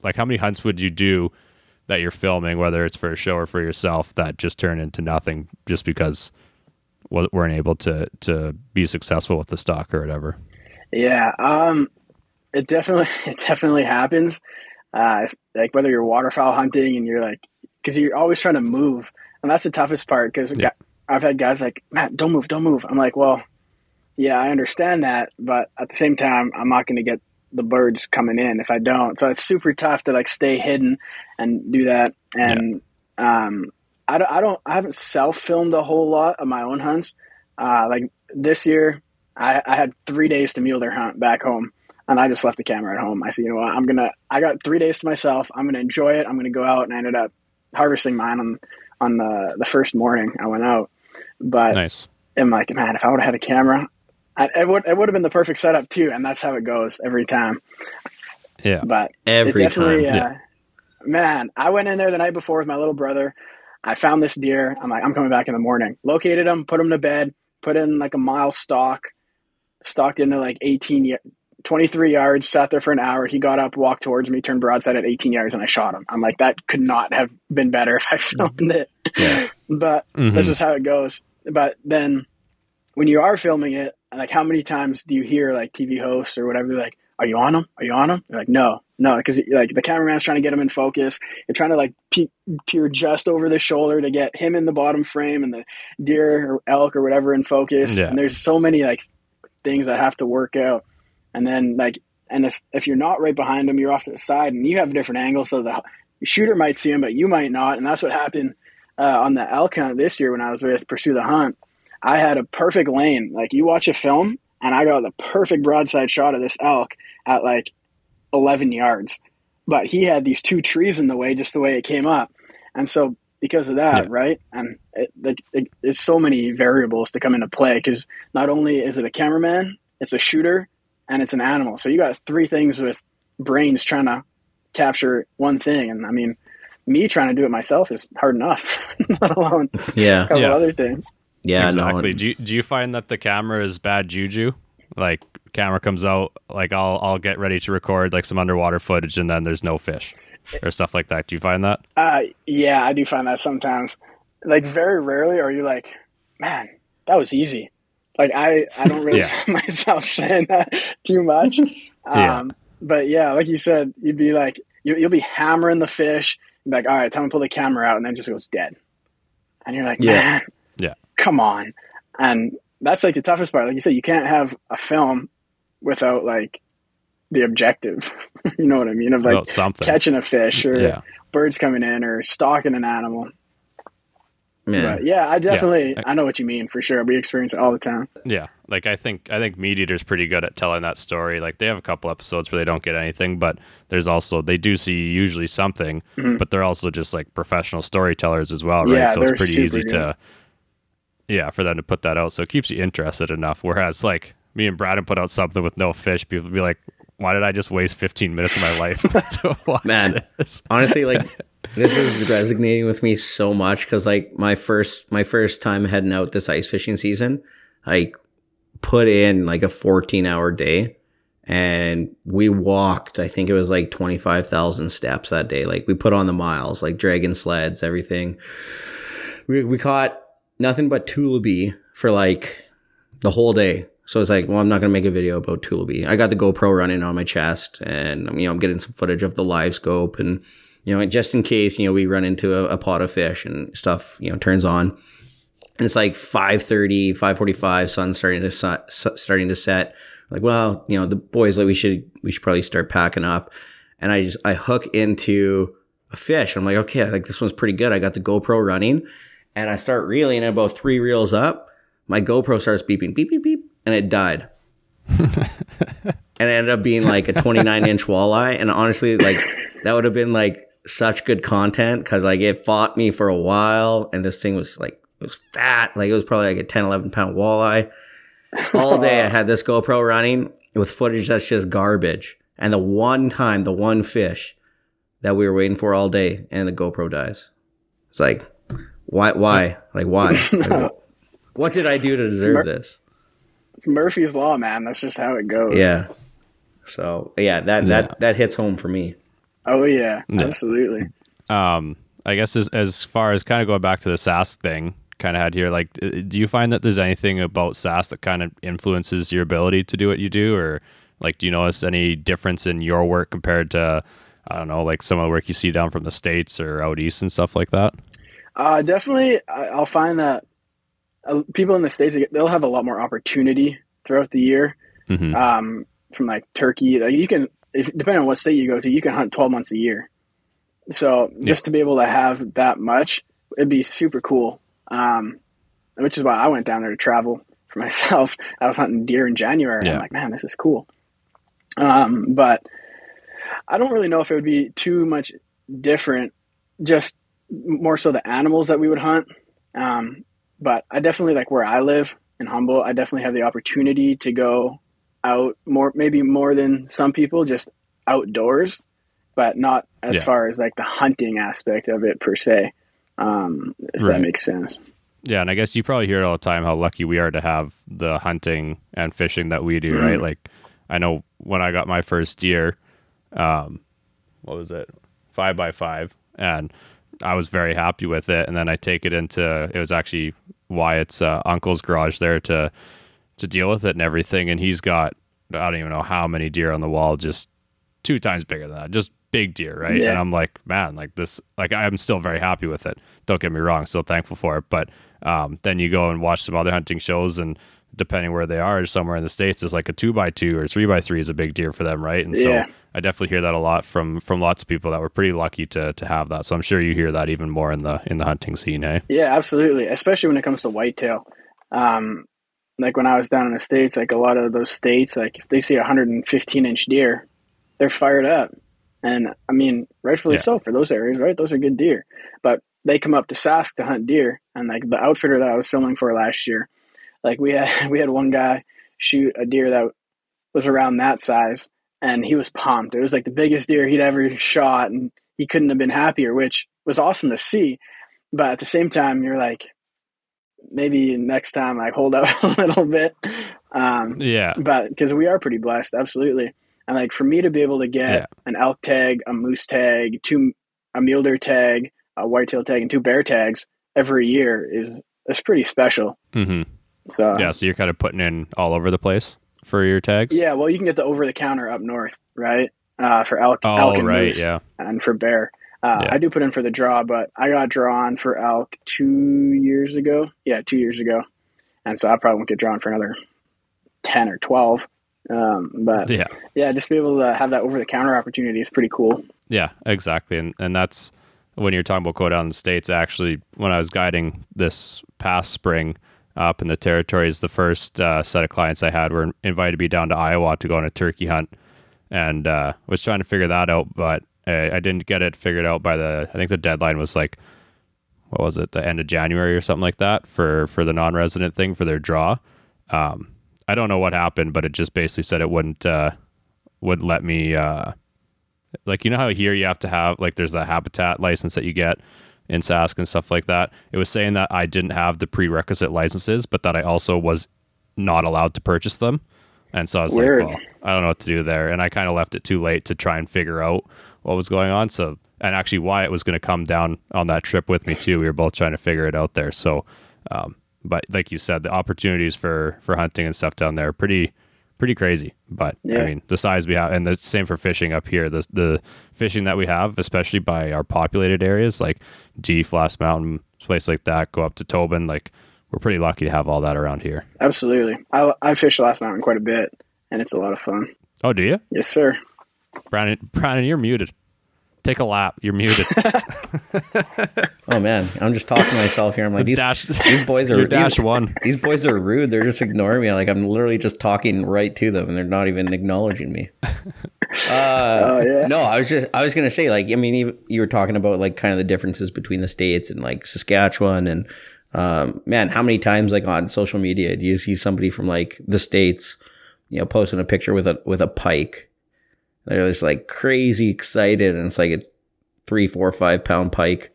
like how many hunts would you do that you're filming, whether it's for a show or for yourself, that just turn into nothing just because we weren't able to to be successful with the stock or whatever. Yeah, um, it definitely it definitely happens. Uh, like whether you're waterfowl hunting and you're like, because you're always trying to move, and that's the toughest part. Because yeah. I've had guys like, Matt, don't move, don't move. I'm like, well, yeah, I understand that, but at the same time, I'm not going to get the birds coming in if I don't. So it's super tough to like stay hidden and do that. And yeah. um, I don't, I don't, I haven't self filmed a whole lot of my own hunts. Uh, like this year, I, I had three days to mule deer hunt back home, and I just left the camera at home. I said, you know what, I'm gonna, I got three days to myself. I'm gonna enjoy it. I'm gonna go out, and I ended up harvesting mine on on the the first morning I went out. But nice. I'm like, man, if I would have had a camera, it would it would have been the perfect setup too, and that's how it goes every time. Yeah, but every time. Uh, yeah. Man, I went in there the night before with my little brother. I found this deer. I'm like, I'm coming back in the morning. Located him, put him to bed, put in like a mile stalk, stalked into like 18, 23 yards, sat there for an hour. He got up, walked towards me, turned broadside at 18 yards, and I shot him. I'm like, that could not have been better if I filmed it. Yeah. but mm-hmm. that's just how it goes. But then when you are filming it, like how many times do you hear like TV hosts or whatever like, "Are you on them? Are you on them?" They're like, "No, no," because like the cameraman's trying to get him in focus. You're trying to like pe- peer just over the shoulder to get him in the bottom frame and the deer or elk or whatever in focus. Yeah. And there's so many like things that have to work out. And then like, and if, if you're not right behind him, you're off to the side and you have a different angle, so the shooter might see him, but you might not. And that's what happened uh, on the elk hunt this year when I was with Pursue the Hunt I had a perfect lane. Like you watch a film and I got the perfect broadside shot of this elk at like 11 yards. But he had these two trees in the way, just the way it came up. And so because of that, yeah. right? And it, it, it's so many variables to come into play because not only is it a cameraman, it's a shooter, and it's an animal. So you got three things with brains trying to capture one thing. And I mean, me trying to do it myself is hard enough, let alone yeah. a couple yeah. other things. Yeah, exactly. No. Do you, do you find that the camera is bad juju? Like camera comes out, like I'll I'll get ready to record like some underwater footage, and then there's no fish or stuff like that. Do you find that? Uh, yeah, I do find that sometimes. Like very rarely are you like, man, that was easy. Like I I don't really yeah. find myself saying that too much. yeah. Um, but yeah, like you said, you'd be like you, will be hammering the fish. Like, all right, time to pull the camera out, and then just goes dead. And you're like, yeah. man, come on. And that's like the toughest part. Like you said, you can't have a film without like the objective. you know what I mean? Of like catching a fish or yeah. birds coming in or stalking an animal. Yeah. But yeah, I definitely yeah. I know what you mean for sure. We experience it all the time. Yeah. Like I think I think MeatEater's pretty good at telling that story. Like they have a couple episodes where they don't get anything, but there's also they do see usually something, mm-hmm. but they're also just like professional storytellers as well, right? Yeah, so it's pretty easy good. to yeah, for them to put that out. So it keeps you interested enough. Whereas like me and Brad put out something with no fish, people be like, why did I just waste 15 minutes of my life to watch Man, this? honestly, like this is resonating with me so much because like my first my first time heading out this ice fishing season, I put in like a 14 hour day and we walked, I think it was like 25,000 steps that day. Like we put on the miles, like dragon sleds, everything. We, we caught nothing but Tullibee for like the whole day. So it's like, well, I'm not going to make a video about Tullibee. I got the GoPro running on my chest and, you know, I'm getting some footage of the live scope and, you know, just in case, you know, we run into a, a pot of fish and stuff, you know, turns on. And it's like 5.30, 5.45, sun starting to, set, starting to set. Like, well, you know, the boys, like, we should, we should probably start packing up. And I just, I hook into a fish. I'm like, okay, like this one's pretty good. I got the GoPro running and I start reeling, and about three reels up, my GoPro starts beeping, beep, beep, beep, and it died. and it ended up being like a 29 inch walleye. And honestly, like that would have been like such good content because like it fought me for a while, and this thing was like it was fat, like it was probably like a 10, 11 pound walleye. All day I had this GoPro running with footage that's just garbage. And the one time, the one fish that we were waiting for all day, and the GoPro dies. It's like, why? Why? Like why? like, what did I do to deserve Mur- this? Murphy's law, man. That's just how it goes. Yeah. So yeah, that yeah. that that hits home for me. Oh yeah, yeah. absolutely. um, I guess as as far as kind of going back to the Sask thing, kind of had here, like, uh, do you find that there's anything about Sask that kind of influences your ability to do what you do, or like, do you notice any difference in your work compared to, I don't know, like some of the work you see down from the states or out east and stuff like that? Uh, definitely, I- I'll find that uh, people in the states they'll have a lot more opportunity throughout the year. Mhm. Um, from like Turkey, like you can, if, depending on what state you go to, you can hunt twelve months a year. So just to be able to have that much, it'd be super cool. Um, which is why I went down there to travel for myself. I was hunting deer in January. Yeah. I'm like, man, this is cool. Um, but I don't really know if it would be too much different. Just more so the animals that we would hunt. Um, but I definitely like where I live in Humboldt. I definitely have the opportunity to go out more, maybe more than some people, just outdoors, but not as Yeah. far as like the hunting aspect of it per se. Um, if Right. that makes sense. Yeah, and I guess you probably hear it all the time how lucky we are to have the hunting and fishing that we do, Mm-hmm. right? Like, I know when I got my first deer, um, what was it, five by five, and I was very happy with it. And then I take it into it was actually Wyatt's uh, uncle's garage there to to deal with it and everything, and he's got I don't even know how many deer on the wall, just two times bigger than that, just big deer, right? Yeah. And I'm like, man, like this, like I'm still very happy with it. Don't get me wrong, still thankful for it. But um, then you go and watch some other hunting shows, and depending where they are, somewhere in the states, is like a two by two or three by three is a big deer for them, right? And so Yeah. I definitely hear that a lot from from lots of people that were pretty lucky to to have that. So I'm sure you hear that even more in the in the hunting scene, eh? Yeah, absolutely. Especially when it comes to whitetail. Um, like when I was down in the states, like a lot of those states, like if they see a 115 inch deer, they're fired up, and I mean, rightfully Yeah. so for those areas, right? Those are good deer, but they come up to Sask to hunt deer, and like the outfitter that I was filming for last year, like we had we had one guy shoot a deer that was around that size, and he was pumped. It was like the biggest deer he'd ever shot, and he couldn't have been happier, which was awesome to see. But at the same time, you're like, maybe next time, I hold out a little bit. Um, Yeah, but because we are pretty blessed, absolutely. And like for me to be able to get Yeah. an elk tag, a moose tag, two a mule deer tag, a whitetail tag, and two bear tags every year is is pretty special. Mm-hmm. So yeah. So you're kind of putting in all over the place for your tags. yeah. Well, you can get the over the counter up north, right? Uh, for elk, Oh, elk and right. moose, Yeah. and for bear. Uh, Yeah. I do put in for the draw, but I got drawn for elk two years ago. Yeah, two years ago, and so I probably won't get drawn for another ten or twelve. Um, but Yeah. yeah, just to be able to have that over the counter opportunity is pretty cool. Yeah, exactly. And and that's when you're talking about go down in the states. Actually, when I was guiding this past spring up in the territories, the first uh, set of clients I had were invited me down to Iowa to go on a turkey hunt, and uh, was trying to figure that out, but I, I didn't get it figured out by the. I think the deadline was like, what was it, the end of January or something like that for for the non-resident thing for their draw. Um, I don't know what happened, but it just basically said it wouldn't uh, wouldn't let me. Uh, like you know how here you have to have like there's a habitat license that you get in Sask and stuff like that. It was saying that I didn't have the prerequisite licenses, but that I also was not allowed to purchase them. And so I was Weird. like, well, I don't know what to do there. And I kind of left it too late to try and figure out what was going on. So, and actually, Wyatt was going to come down on that trip with me too. We were both trying to figure it out there. So, um, but like you said, the opportunities for for hunting and stuff down there are pretty pretty crazy. But Yeah. I mean, the size we have, and the same for fishing up here. The the fishing that we have, especially by our populated areas like D, Last Mountain, place like that, go up to Tobin. Like we're pretty lucky to have all that around here. Absolutely, I I fished last mountain quite a bit, and it's a lot of fun. Oh, do you, Yes, sir. Brandon? Brandon, you're muted. Take a lap. You're muted. Oh man, I'm just talking to myself here. I'm like these, dash. these boys are You're dash these, one. These boys are rude. They're just ignoring me. Like I'm literally just talking right to them, and they're not even acknowledging me. Oh yeah. No, I was just I was gonna say like I mean you, you were talking about like kind of the differences between the states and like Saskatchewan and um, man, how many times like on social media do you see somebody from like the states, you know, posting a picture with a with a pike? They're just like crazy excited, and it's like a three, four, five pound pike,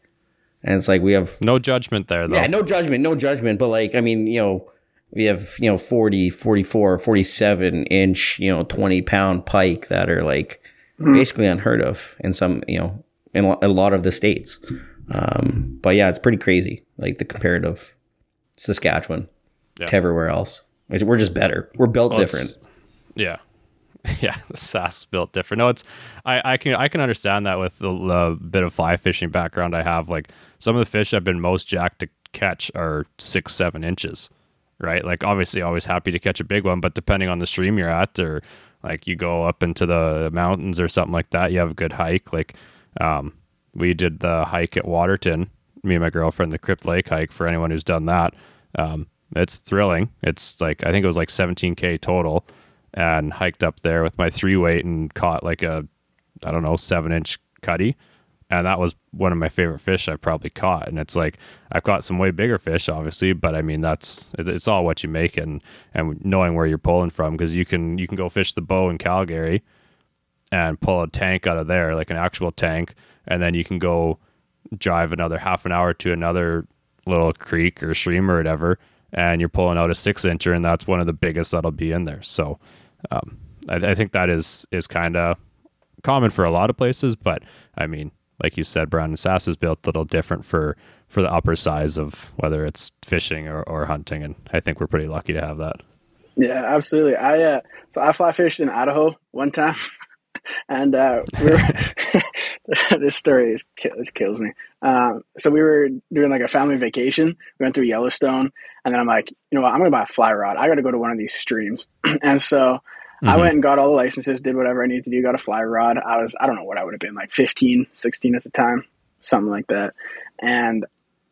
and it's like we have No judgment there, though. yeah, no judgment, no judgment. But like, I mean, you know, we have, you know, 40, 44, 47 inch, you know, 20 pound pike that are like basically unheard of in some, you know, in a lot of the states. Um, but yeah, it's pretty crazy. Like the comparative Saskatchewan Yeah. to everywhere else. We're just better. We're built Well, different. Yeah, yeah. The Sask built different. No, it's I, I can I can understand that with the, the bit of fly fishing background I have. Like some of the fish I've been most jacked to catch are six seven inches, right? Like obviously always happy to catch a big one, but depending on the stream you're at or like you go up into the mountains or something like that, you have a good hike. Like um, we did the hike at Waterton, me and my girlfriend, the Crypt Lake hike. For anyone who's done that, um, it's thrilling. It's like I think it was like 17k total, and hiked up there with my three weight and caught like a I don't know seven inch cutty, and that was one of my favorite fish I probably caught. And it's like I've caught some way bigger fish, obviously, but I mean that's it's all what you make and and knowing where you're pulling from because you can you can go fish the bow in Calgary and pull a tank out of there, like an actual tank, and then you can go drive another half an hour to another little creek or stream or whatever, and you're pulling out a six incher, and that's one of the biggest that'll be in there. So, um, I, I think that is is kind of common for a lot of places, but I mean, like you said, Brown and Sass is built a little different for for the upper size of whether it's fishing or, or hunting, and I think we're pretty lucky to have that. Yeah, absolutely. I uh, so I fly fished in Idaho one time, and uh, we this story is this kills me. Um, so we were doing like a family vacation. We went through Yellowstone, and then I'm like, you know what? I'm gonna buy a fly rod. I got to go to one of these streams, and so. I mm-hmm. went and got all the licenses, did whatever I needed to do, got a fly rod. I was, I don't know what I would have been, like 15, 16 at the time, something like that. And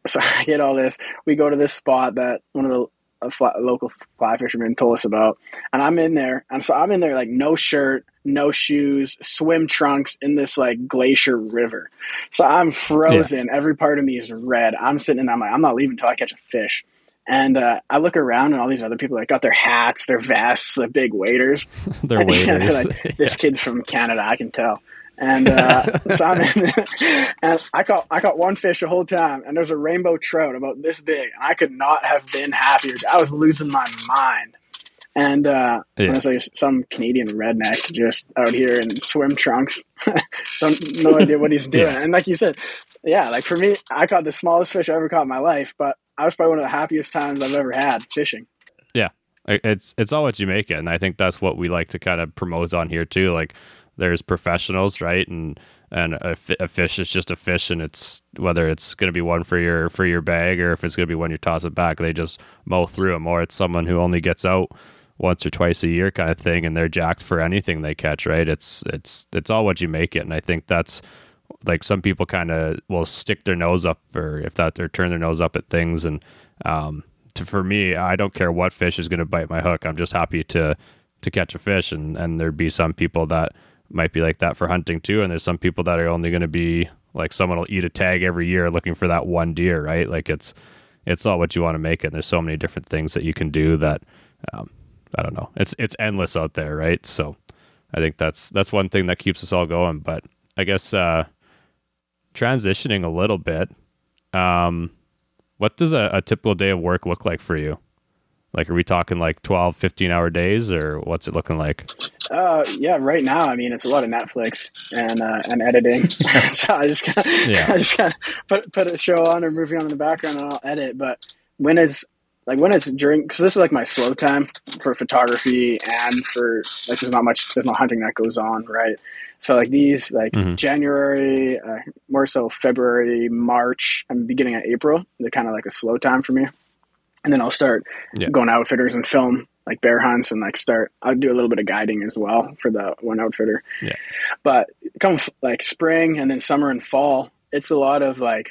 so I get all this. We go to this spot that one of the a fly, local fly fishermen told us about, and I'm in there. And so I'm in there like no shirt, no shoes, swim trunks in this like glacier river. So I'm frozen. Every part of me is red. I'm sitting in. there, I'm like, I'm not leaving until I catch a fish. And uh, I look around, and all these other people like got their hats, their vests, the big waiters. They're And like, this kid's from Canada, I can tell. And uh, so I'm in, and I caught I caught one fish the whole time, and there's a rainbow trout about this big. And I could not have been happier. I was losing my mind. And uh, Yeah. Like some Canadian redneck just out here in swim trunks, don't no idea what he's doing. Yeah. And like you said, yeah, like for me, I caught the smallest fish I ever caught in my life, but I was probably one of the happiest times I've ever had fishing. Yeah, it's it's all what you make it, and I think that's what we like to kind of promote on here too. Like, there's professionals, right, and and a, a fish is just a fish, and it's whether it's going to be one for your for your bag or if it's going to be one you toss it back. They just mow through them, or it's someone who only gets out once or twice a year kind of thing, and they're jacked for anything they catch. Right? It's it's it's all what you make it, and I think that's like some people kind of will stick their nose up or if that or turn their nose up at things. And um to, for me i don't care what fish is going to bite my hook. I'm just happy to to catch a fish. And and there'd be some people that might be like that for hunting too. And there's some people that are only going to be like someone will eat a tag every year looking for that one deer right? Like it's it's all what you want to make it. And there's so many different things that you can do that um, i don't know. It's it's endless out there right? So i think that's that's one thing that keeps us all going. But i guess uh transitioning a little bit um what does a, a typical day of work look like for you like are we talking like 12 15 hour days or what's it looking like Uh, yeah, right now, I mean, it's a lot of Netflix and uh, and editing. so I just kind of, Yeah. I just kind of put put a show on or movie on in the background, and I'll edit. But when it's like when it's during, because this is like my slow time for photography and for like there's not much, there's no hunting that goes on, right? So like these, like Mhm. January, uh, more so February, March, and beginning of April, they're kind of like a slow time for me. And then I'll start Yeah. going to outfitters and film like bear hunts and like start. I'll do a little bit of guiding as well for the one outfitter. Yeah. But come f- like spring and then summer and fall, it's a lot of like.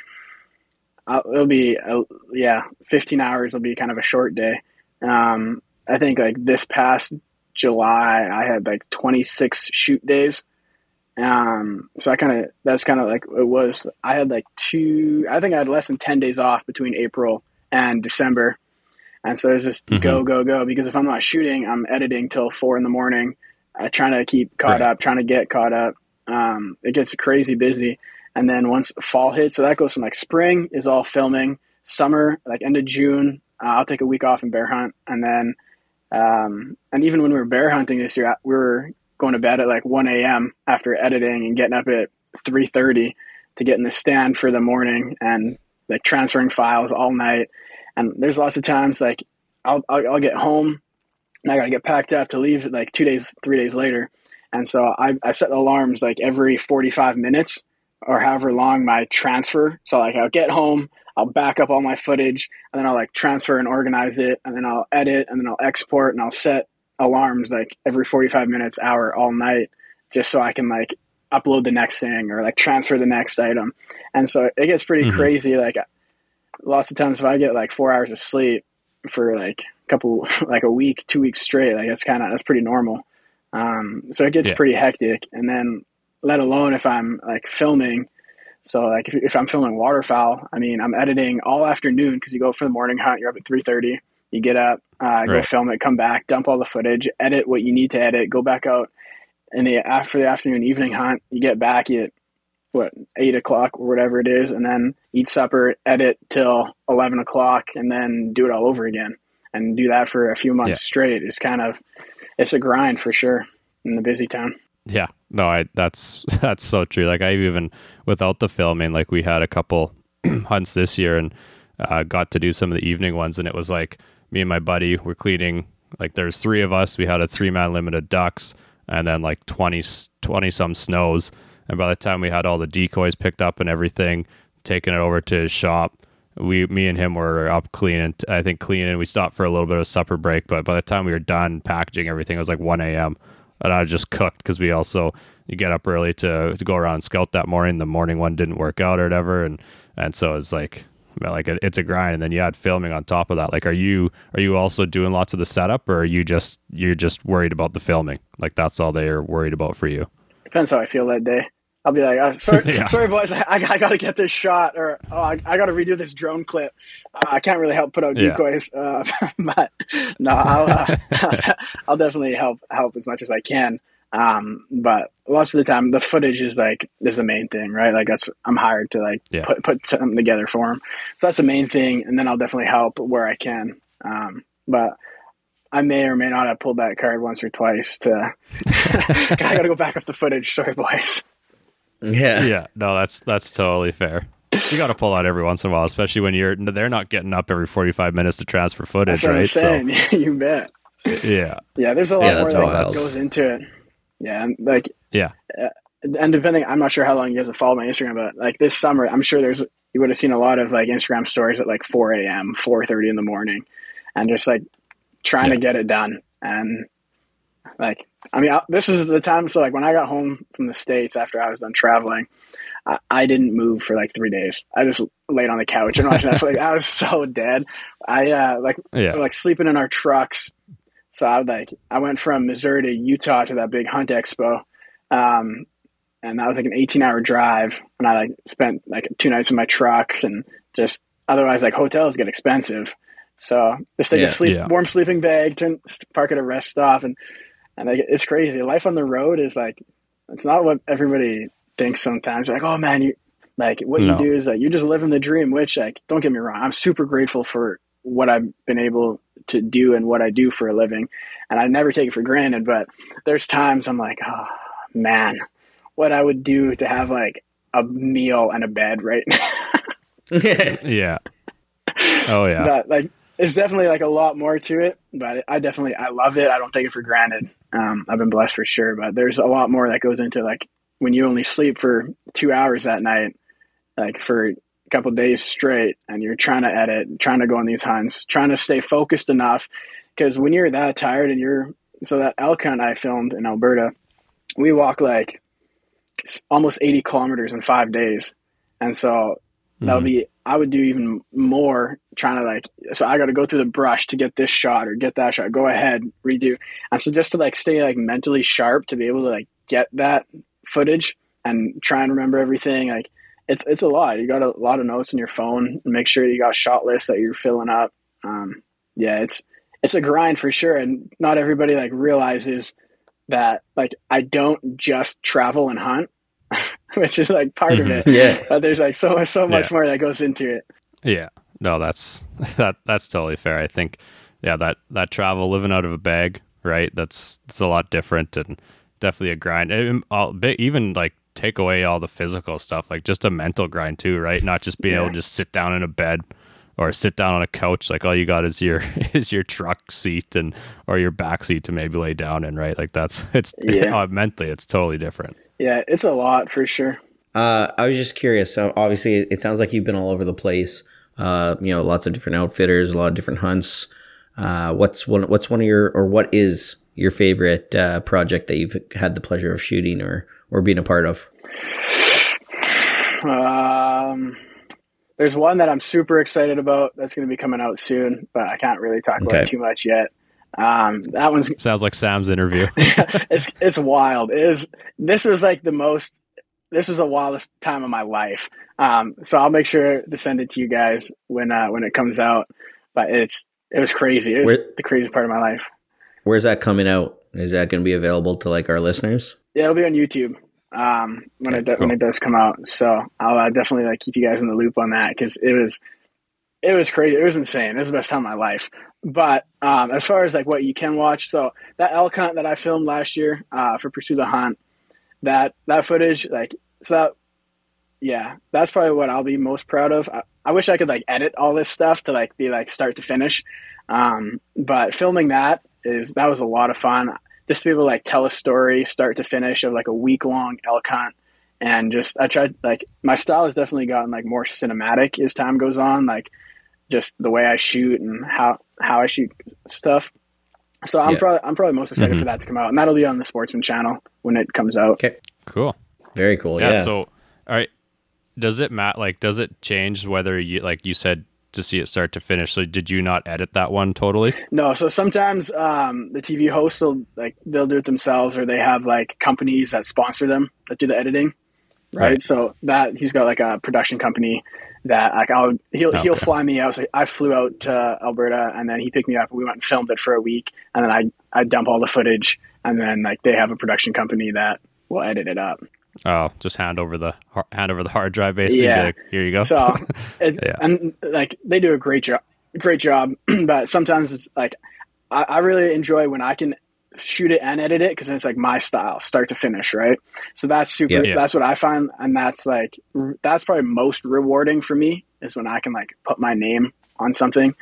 Uh, it'll be uh, yeah, fifteen hours will be kind of a short day. Um, I think like this past July, I had like twenty six shoot days. Um, so I kind of that's kind of like it was. I had like two. I think I had less than ten days off between April and December, and so it's just Mhm. go go go. Because if I'm not shooting, I'm editing till four in the morning, uh, trying to keep caught Right. up, trying to get caught up. Um, it gets crazy busy, and then once fall hits, so that goes from like spring is all filming, summer like end of June, uh, I'll take a week off and bear hunt, and then um, and even when we were bear hunting this year, we were going to bed at like 1 a.m. after editing and getting up at 3:30 to get in the stand for the morning and like transferring files all night. And there's lots of times like I'll, I'll, I'll get home and I got to get packed up to leave like two days, three days later. And so I, I set alarms like every 45 minutes or however long my transfer. So like I'll get home, I'll back up all my footage and then I'll like transfer and organize it and then I'll edit and then I'll export and I'll set alarms like every 45 minutes, hour, all night, just so I can like upload the next thing or like transfer the next item. And so it gets pretty mm-hmm. crazy. Like lots of times if I get like four hours of sleep for like a couple, like a week, two weeks straight, like that's kind of, that's pretty normal. Um, so it gets yeah. pretty hectic. And then let alone if I'm like filming. So like if, if I'm filming waterfowl, I mean, I'm editing all afternoon because you go for the morning hunt, you're up at 3.30, you get up, uh, go right. film it, come back, dump all the footage, edit what you need to edit, go back out in the after the afternoon evening hunt. You get back, at what eight o'clock or whatever it is, and then eat supper, edit till eleven o'clock, and then do it all over again, and do that for a few months yeah. straight. It's kind of it's a grind for sure in the busy town. Yeah, no, I that's that's so true. Like I even without the filming, like we had a couple hunts this year and uh, got to do some of the evening ones, and it was like me and my buddy were cleaning. Like there's three of us. We had a three man limit of ducks and then like 20, 20 some snows. And by the time we had all the decoys picked up and everything, taking it over to his shop, we, me and him were up cleaning. I think cleaning. We stopped for a little bit of supper break, but by the time we were done packaging everything, it was like 1 a.m. And I just cooked because we also you get up early to to go around scout that morning. The morning one didn't work out or whatever, and and so it's like like it's a grind. And then you add filming on top of that. Like are you are you also doing lots of the setup or are you just you're just worried about the filming? Like that's all they're worried about for you? Depends how i feel that day. I'll be like oh, sorry yeah. sorry boys. I, I, gotta get this shot or oh i, I gotta redo this drone clip. Uh, i can't really help put out decoys yeah. uh, but no i'll uh, i'll definitely help help as much as i can um, but lots of the time, the footage is like is the main thing, right? Like that's I'm hired to like yeah. put put something together for them, so that's the main thing. And then I'll definitely help where I can. Um, but I may or may not have pulled that card once or twice. To I got to go back up the footage. Sorry, boys. Yeah, yeah. No, that's that's totally fair. You got to pull out every once in a while, especially when you're they're not getting up every 45 minutes to transfer footage, right? So you bet. Yeah. Yeah, there's a lot yeah, more that goes into it. Yeah, and like yeah, uh, and depending, I'm not sure how long you guys have followed my Instagram, but like this summer, I'm sure there's you would have seen a lot of like Instagram stories at like 4 a.m., 4:30 in the morning, and just like trying yeah. to get it done. And like, I mean, I, this is the time. So like when I got home from the states after I was done traveling, I, I didn't move for like three days. I just laid on the couch and watched Netflix. Like, I was so dead. I uh, like yeah. like sleeping in our trucks so I like I went from Missouri to Utah to that big hunt expo, um, and that was like an 18 hour drive. And I like spent like two nights in my truck and just otherwise like hotels get expensive. So just like yeah, a sleep yeah. warm sleeping bag, turn park at a rest stop, and and like, it's crazy. Life on the road is like it's not what everybody thinks sometimes. Like oh man, you like what no. you do is like you're just living the dream. Which like don't get me wrong, I'm super grateful for what I've been able to do and what I do for a living. And I never take it for granted, but there's times I'm like, oh man, what I would do to have like a meal and a bed right now. yeah. Oh yeah. But like it's definitely like a lot more to it, but I definitely I love it. I don't take it for granted. Um, I've been blessed for sure, but there's a lot more that goes into like when you only sleep for two hours that night, like for couple days straight and you're trying to edit, trying to go on these hunts, trying to stay focused enough. Because when you're that tired and you're so that elk hunt I filmed in Alberta, we walk like almost 80 kilometers in five days, and so mm-hmm. that would be I would do even more trying to like so I got to go through the brush to get this shot or get that shot. Go ahead, redo, and so just to like stay like mentally sharp to be able to like get that footage and try and remember everything like it's it's a lot. You got a lot of notes in your phone. Make sure you got shot lists that you're filling up. Um, yeah, it's it's a grind for sure, and not everybody like realizes that like I don't just travel and hunt, which is like part of it. yeah, but there's like so so much yeah. more that goes into it. Yeah, no, that's that that's totally fair. I think yeah that that travel living out of a bag right that's it's a lot different and definitely a grind even like take away all the physical stuff, like just a mental grind too, right? Not just being able to just sit down in a bed or sit down on a couch. Like all you got is your is your truck seat and or your back seat to maybe lay down in, right? Like that's it's Yeah. uh, mentally it's totally different. Yeah, it's a lot for sure. Uh, I was just curious. So obviously, it, it sounds like you've been all over the place. Uh, you know, lots of different outfitters, a lot of different hunts. Uh, what's one? What's one of your, or what is your favorite uh, project that you've had the pleasure of shooting or or being a part of? Um, there's one that I'm super excited about that's going to be coming out soon, but I can't really talk about Okay. it too much yet. Um, that one's Sounds like Sam's interview. it's it's wild. It is this was like the most this was the wildest time of my life. Um, so I'll make sure to send it to you guys when uh, when it comes out. But it's it was crazy. It was Where- the craziest part of my life. Where's that coming out? Is that going to be available to like our listeners? Yeah, it'll be on YouTube um, when it do- cool. when it does come out. So I'll uh, definitely like keep you guys in the loop on that because it was it was crazy. It was insane. It was the best time of my life. But um, as far as like what you can watch, so that elk hunt that I filmed last year uh, for Pursue the Hunt, that that footage, like so, that, yeah, that's probably what I'll be most proud of. I, I wish I could like edit all this stuff to like be like start to finish, um, but filming that is that was a lot of fun. Just to be able to like tell a story start to finish of like a week long elk hunt, and just I tried like my style has definitely gotten like more cinematic as time goes on, like just the way I shoot and how how I shoot stuff. So I'm Yeah. probably I'm probably most excited Mhm. for that to come out, and that'll be on the Sportsman channel when it comes out. Okay, cool. very cool. yeah, Yeah. so all right does it mat like does it change whether you like you said to see it start to finish so did you not edit that one totally No, so sometimes um, the TV hosts will like they'll do it themselves, or they have like companies that sponsor them that do the editing, right? Right. So that he's got like a production company that like I'll he'll he'll fly me out. So I flew out to Alberta, and then he picked me up, and we went and filmed it for a week, and then I I dump all the footage, and then like they have a production company that will edit it up. Oh just hand over the hand over the hard drive basically Yeah. like, here you go So, it, Yeah. and like they do a great job, great job. but sometimes it's like I, I really enjoy when I can shoot it and edit it because it's like my style, start to finish, right? So that's super. Yeah. Yeah. That's what I find, and that's like r- that's probably most rewarding for me is when I can like put my name on something.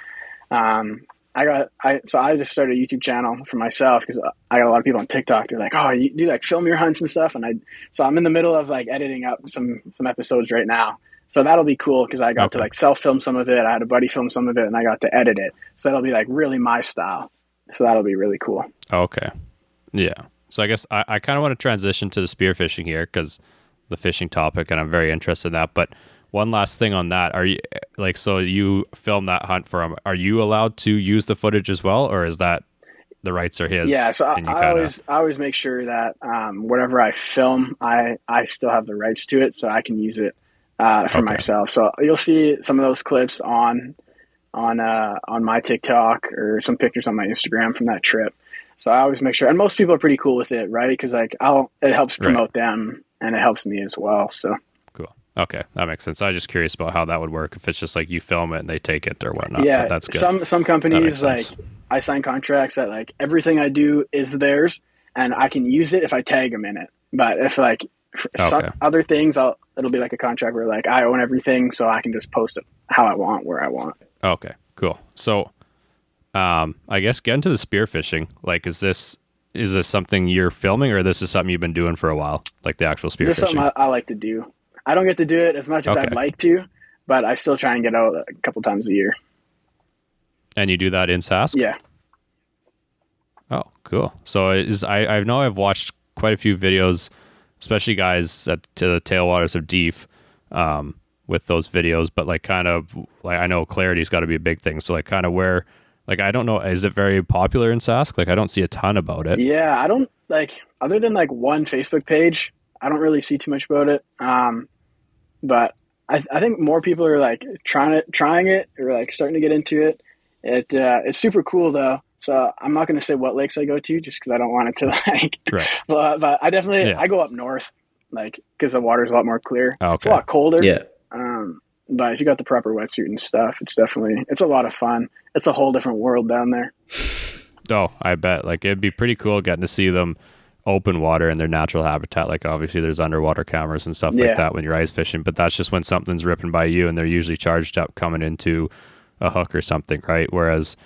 Um, I got I so I just started a YouTube channel for myself because I got a lot of people on TikTok. They're like, "Oh, you do like film your hunts and stuff," and I so I'm in the middle of like editing up some some episodes right now. So that'll be cool because I got to like self film some of it. I had a buddy film some of it, and I got to edit it. So that'll be like really my style. So that'll be really cool. okay yeah so i guess i, I kind of want to transition to the spearfishing here because the fishing topic and i'm very interested in that but one last thing on that are you like so you film that hunt for him are you allowed to use the footage as well or is that the rights are his yeah. So I, you I always I always make sure that um, whatever I film, I I still have the rights to it, so I can use it uh, for Okay. myself. So you'll see some of those clips on on uh, on my TikTok or some pictures on my Instagram from that trip. So I always make sure, and most people are pretty cool with it, right? Because like I'll it helps Right. promote them and it helps me as well. So Cool. Okay, that makes sense. I was just curious about how that would work. If it's just like you film it and they take it or whatnot. yeah, but that's good. some some companies like. I sign contracts that like everything I do is theirs, and I can use it if I tag them in it. But if like Okay. other things, I'll it'll be like a contract where like I own everything, so I can just post it how I want, where I want. okay, cool. So, um, I guess get into the spearfishing. Like, is this is this something you're filming, or this is something you've been doing for a while? Like the actual Just something spearfishing. I, I like to do. I don't get to do it as much as I'd like to, but I still try and get out a couple times a year. and you do that in Sask? Yeah, Oh, cool. So is I I know I've watched quite a few videos, especially guys at to the tailwaters of Dief, um, with those videos. But like, kind of like I know clarity's got to be a big thing. So like, kind of where, like, I don't know, is it very popular in Sask? Like, I don't see a ton about it. yeah. I don't like other than like one Facebook page. I don't really see too much about it. Um, but I, I think more people are like trying it, trying it, or like starting to get into it. It uh, it's super cool though. So I'm not going to say what lakes I go to just because I don't want it to like. Right. but, but I definitely Yeah. I go up north, like because the water's a lot more clear. Oh, It's a lot colder. Yeah. Um, but if you got the proper wetsuit and stuff, it's definitely it's a lot of fun. It's a whole different world down there. Oh, I bet. Like it'd be pretty cool getting to see them open water in their natural habitat. Like obviously there's underwater cameras and stuff Yeah. like that when you're ice fishing, but that's just when something's ripping by you and they're usually charged up coming into a hook or something, right? Whereas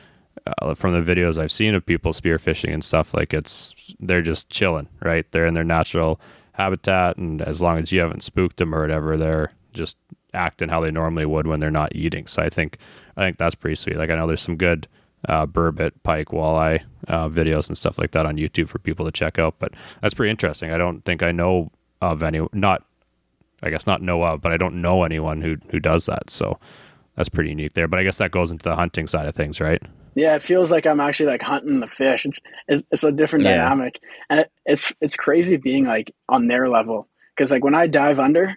uh, from the videos I've seen of people spearfishing and stuff, like it's they're just chilling, right? They're in their natural habitat, and as long as you haven't spooked them or whatever, they're just acting how they normally would when they're not eating. So I think I think that's pretty sweet. Like I know there's some good uh, burbot, pike, walleye uh, videos and stuff like that on YouTube for people to check out. But that's pretty interesting. I don't think I know of any, not I guess not know of, but I don't know anyone who who does that. So that's pretty unique there. But I guess that goes into the hunting side of things, right? Yeah, it feels like I'm actually like hunting the fish. It's it's, it's a different Yeah. dynamic, and it, it's it's crazy being like on their level. Because like when I dive under,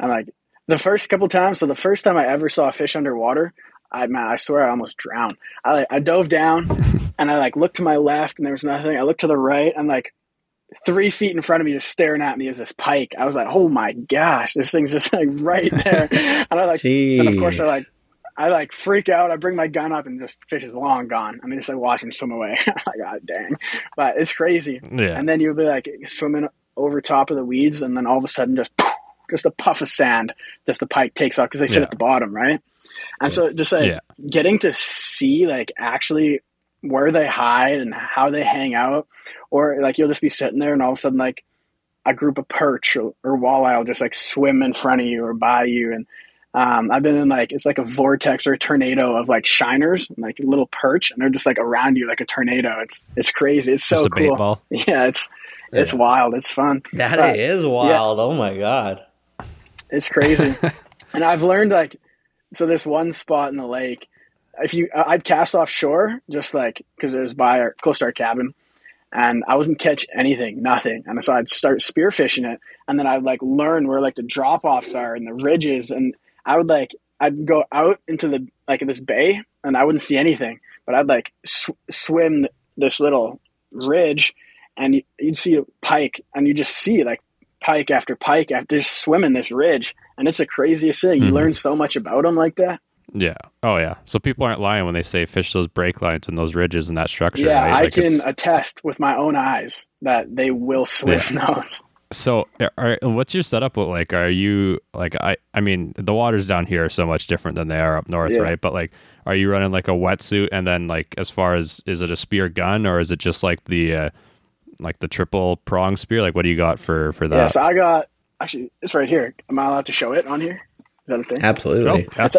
I'm like the first couple times. So the first time I ever saw a fish underwater, I man, I swear I almost drowned. I like I dove down, and I like looked to my left, and there was nothing. I looked to the right, and like three feet in front of me, just staring at me, is this pike. I was like, oh my gosh, this thing's just like right there, and I like and of course, I like, I like freak out. I bring my gun up, and just fish is long gone. I mean, just like watching swim away. Like, God dang, but it's crazy. Yeah. And then you'll be like swimming over top of the weeds, and then all of a sudden, just just a puff of sand, just the pike takes off because they sit Yeah. at the bottom, right? And so just like Yeah. getting to see like actually where they hide and how they hang out, or like you'll just be sitting there, and all of a sudden, like a group of perch or, or walleye will just like swim in front of you or by you, and um, I've been in like it's like a vortex or a tornado of like shiners, like little perch, and they're just like around you like a tornado. It's it's crazy. It's so Just a bait cool. ball. Yeah, it's it's wild. It's fun. That But is wild. Oh my god. It's crazy. and I've learned like so this one spot in the lake. If you, I'd cast offshore just like because it was by our close to our cabin, and I wouldn't catch anything, nothing. And so I'd start spearfishing it, and then I'd like learn where like the drop offs are and the ridges, and I would like I'd go out into the like this bay, and I wouldn't see anything, but I'd like sw- swim this little ridge, and you- you'd see a pike, and you just see like pike after pike after just swimming this ridge, and it's the craziest thing. You Mhm. learn so much about them like that. Yeah. Oh yeah. So people aren't lying when they say fish those break lines and those ridges and that structure. yeah, right? I Like, can it's- attest with my own eyes that they will swim those. So, are, what's your setup look like? Are you like I? I mean, the waters down here are so much different than they are up north, Yeah. right? But like, are you running like a wetsuit and then like as far as is it a spear gun or is it just like the uh, like the triple prong spear? Like, what do you got for for that? Yeah, so I got actually it's right here. Am I allowed to show it on here? Is that a thing? Absolutely. Oh, yeah. It's,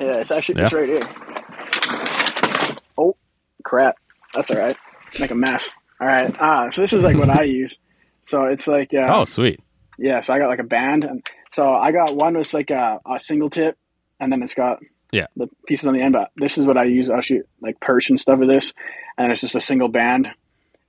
yeah, it's actually it's right here. Oh crap! That's all right. Make a mess. All right. Ah, so this is like what I use. So it's like uh, oh, sweet. yeah. So I got like a band, and so I got one that's like a, a single tip, and then it's got Yeah. the pieces on the end. But this is what I use. I'll shoot like perch and stuff with this, and it's just a single band,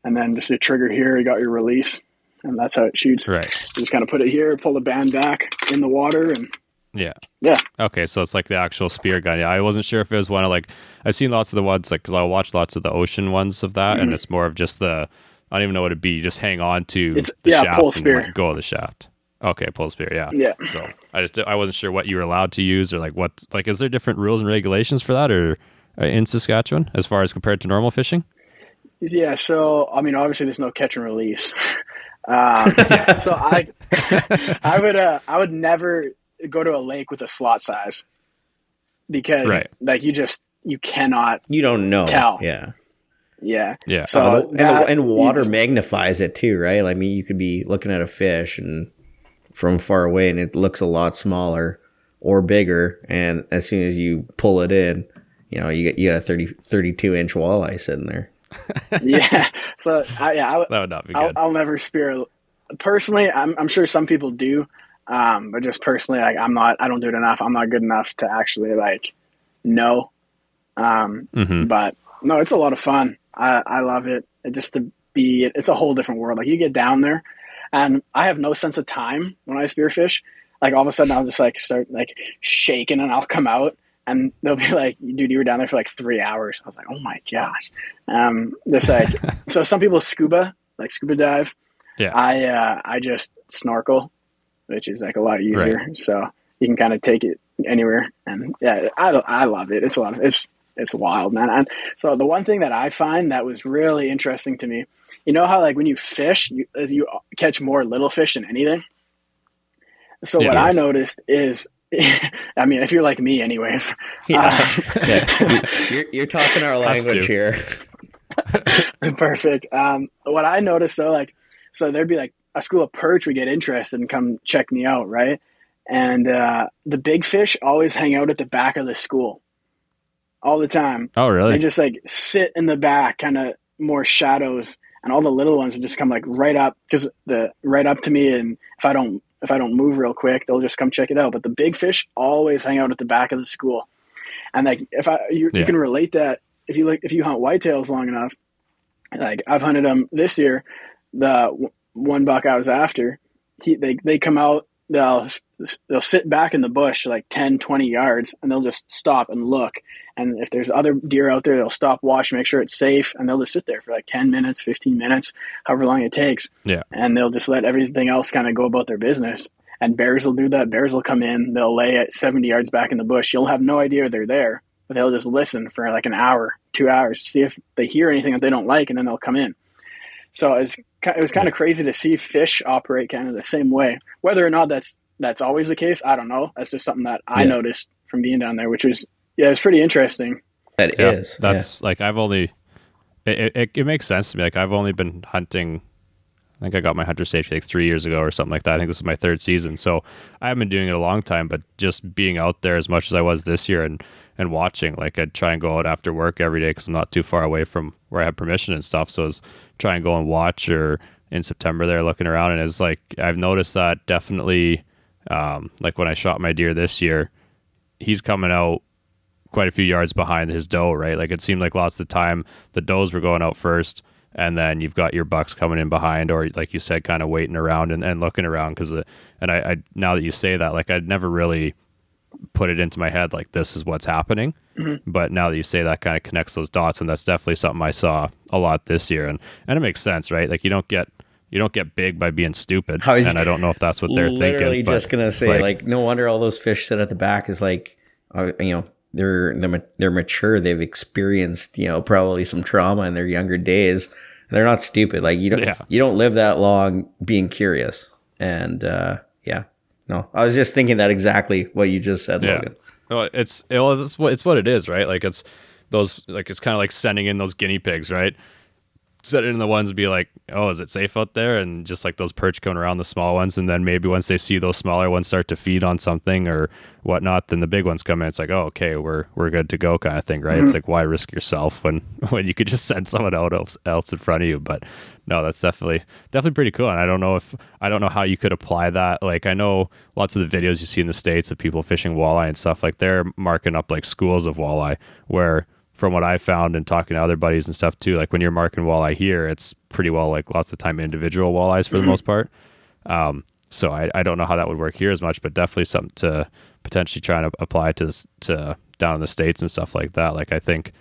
and then just a trigger here. You got your release, and that's how it shoots. Right. You just kind of put it here, pull the band back in the water, and Yeah. yeah, Okay, so it's like the actual spear gun. Yeah, I wasn't sure if it was one of like I've seen lots of the ones like because I watch lots of the ocean ones of that, and it's more of just the I don't even know what it'd be. You just hang on to Mm-hmm. It's- the yeah, shaft and let go of the shaft. Okay, pull spear. Yeah. Yeah. So I just I wasn't sure what you were allowed to use or like what like is there different rules and regulations for that or uh, in Saskatchewan as far as compared to normal fishing? Yeah, so I mean, obviously, there's no catch and release. um, so I, I would, uh, I would never go to a lake with a slot size because, Right. like, you just you cannot. You don't know. Tell. Yeah. Yeah. Yeah. So Uh, and, that- and water magnifies it too, right? I mean, you could be looking at a fish and from far away, and it looks a lot smaller or bigger. And as soon as you pull it in, you know, you get you got a 30, 32 inch walleye sitting there. yeah. So I, yeah, I, would- that would not be I'll, good. I'll never spear. Personally, I'm, I'm sure some people do, um, but just personally, like, I'm not. I don't do it enough. I'm not good enough to actually like know. Um, Mhm. But no, it's a lot of fun. I, I love it. it. Just to be, it's a whole different world. Like you get down there, and I have no sense of time when I spearfish. Like all of a sudden, I'll just like start like shaking, and I'll come out, and they'll be like, "Dude, you were down there for like three hours." I was like, "Oh my gosh!" Um, just like so, some people scuba, like scuba dive. Yeah. I uh, I just snorkel, which is like a lot easier. So you can kind of take it anywhere, and yeah, I I love it. It's a lot. Of, it's it's wild, man. And so the one thing that I find that was really interesting to me you know how like when you fish, you you catch more little fish than anything. So what I noticed is, I mean, if you're like me, anyways, Yeah. uh, Yeah. You're, you're talking our language here. Perfect. Um, what I noticed though, like, so there'd be like a school of perch would get interested and come check me out, right? And uh, the big fish always hang out at the back of the school all the time. Oh, really? They just like sit in the back, kind of more shadows, and all the little ones would just come like right up because the right up to me, and if I don't if I don't move real quick, they'll just come check it out. But the big fish always hang out at the back of the school, and like if I you, Yeah. you can relate that if you like if you hunt whitetails long enough, like I've hunted them this year, the w- one buck I was after, he they they come out. They'll they'll sit back in the bush like 10, 20 yards, and they'll just stop and look. And if there's other deer out there, they'll stop, watch, make sure it's safe, and they'll just sit there for like 10 minutes, 15 minutes, however long it takes. Yeah. And they'll just let everything else kind of go about their business. And bears will do that. Bears will come in, they'll lay at 70 yards back in the bush. You'll have no idea they're there, but they'll just listen for like an hour, two hours, see if they hear anything that they don't like, and then they'll come in. So it's it was kind of crazy to see fish operate kind of the same way. Whether or not that's that's always the case, I don't know. That's just something that I Yeah. noticed from being down there, which was yeah, it was pretty interesting. That yeah, is. yeah. that's like I've only it, it it makes sense to me. Like I've only been hunting. I think I got my hunter safety like three years ago or something like that. I think this is my third season, so I haven't been doing it a long time. But just being out there as much as I was this year and and watching, like I'd try and go out after work every day because I'm not too far away from where I have permission and stuff. So it's try and go and watch or in September there looking around and it's like I've noticed that definitely. Um, like when I shot my deer this year, he's coming out quite a few yards behind his doe, right? Like it seemed like lots of the time the does were going out first, and then you've got your bucks coming in behind, or like you said, kind of waiting around and, and looking around. Because and I, I now that you say that, like I'd never really put it into my head like this is what's happening. But now that you say that, kind of connects those dots, and that's definitely something I saw a lot this year, and and it makes sense, right? Like you don't get you don't get big by being stupid, I and I don't know if that's what they're literally thinking. but, just gonna say like, no wonder all those fish sit at the back is like uh, you know they're they're they're mature they've experienced you know probably some trauma in their younger days they're not stupid like you don't Yeah. you don't live that long being curious and uh yeah no i was just thinking that exactly what you just said Yeah. logan Well, it's it, well, it's what it's what it is, right? Like it's those like it's kind of like sending in those guinea pigs, right? Set in the ones and be like, oh, is it safe out there? And just like those perch going around the small ones, and then maybe once they see those smaller ones start to feed on something or whatnot, then the big ones come in. It's like, oh, okay, we're we're good to go, kind of thing, right? It's mm-hmm. like why risk yourself when when you could just send someone out else, else in front of you? But no, that's definitely definitely pretty cool. And I don't know if I don't know how you could apply that. Like I know lots of the videos you see in the states of people fishing walleye and stuff. Like they're marking up like schools of walleye. Where from what I found and talking to other buddies and stuff too, like when you're marking walleye here, it's pretty well like lots of time individual walleyes for the most part. Um, so I, I don't know how that would work here as much, but definitely something to potentially try to apply to this to down in the states and stuff like that. Like I think,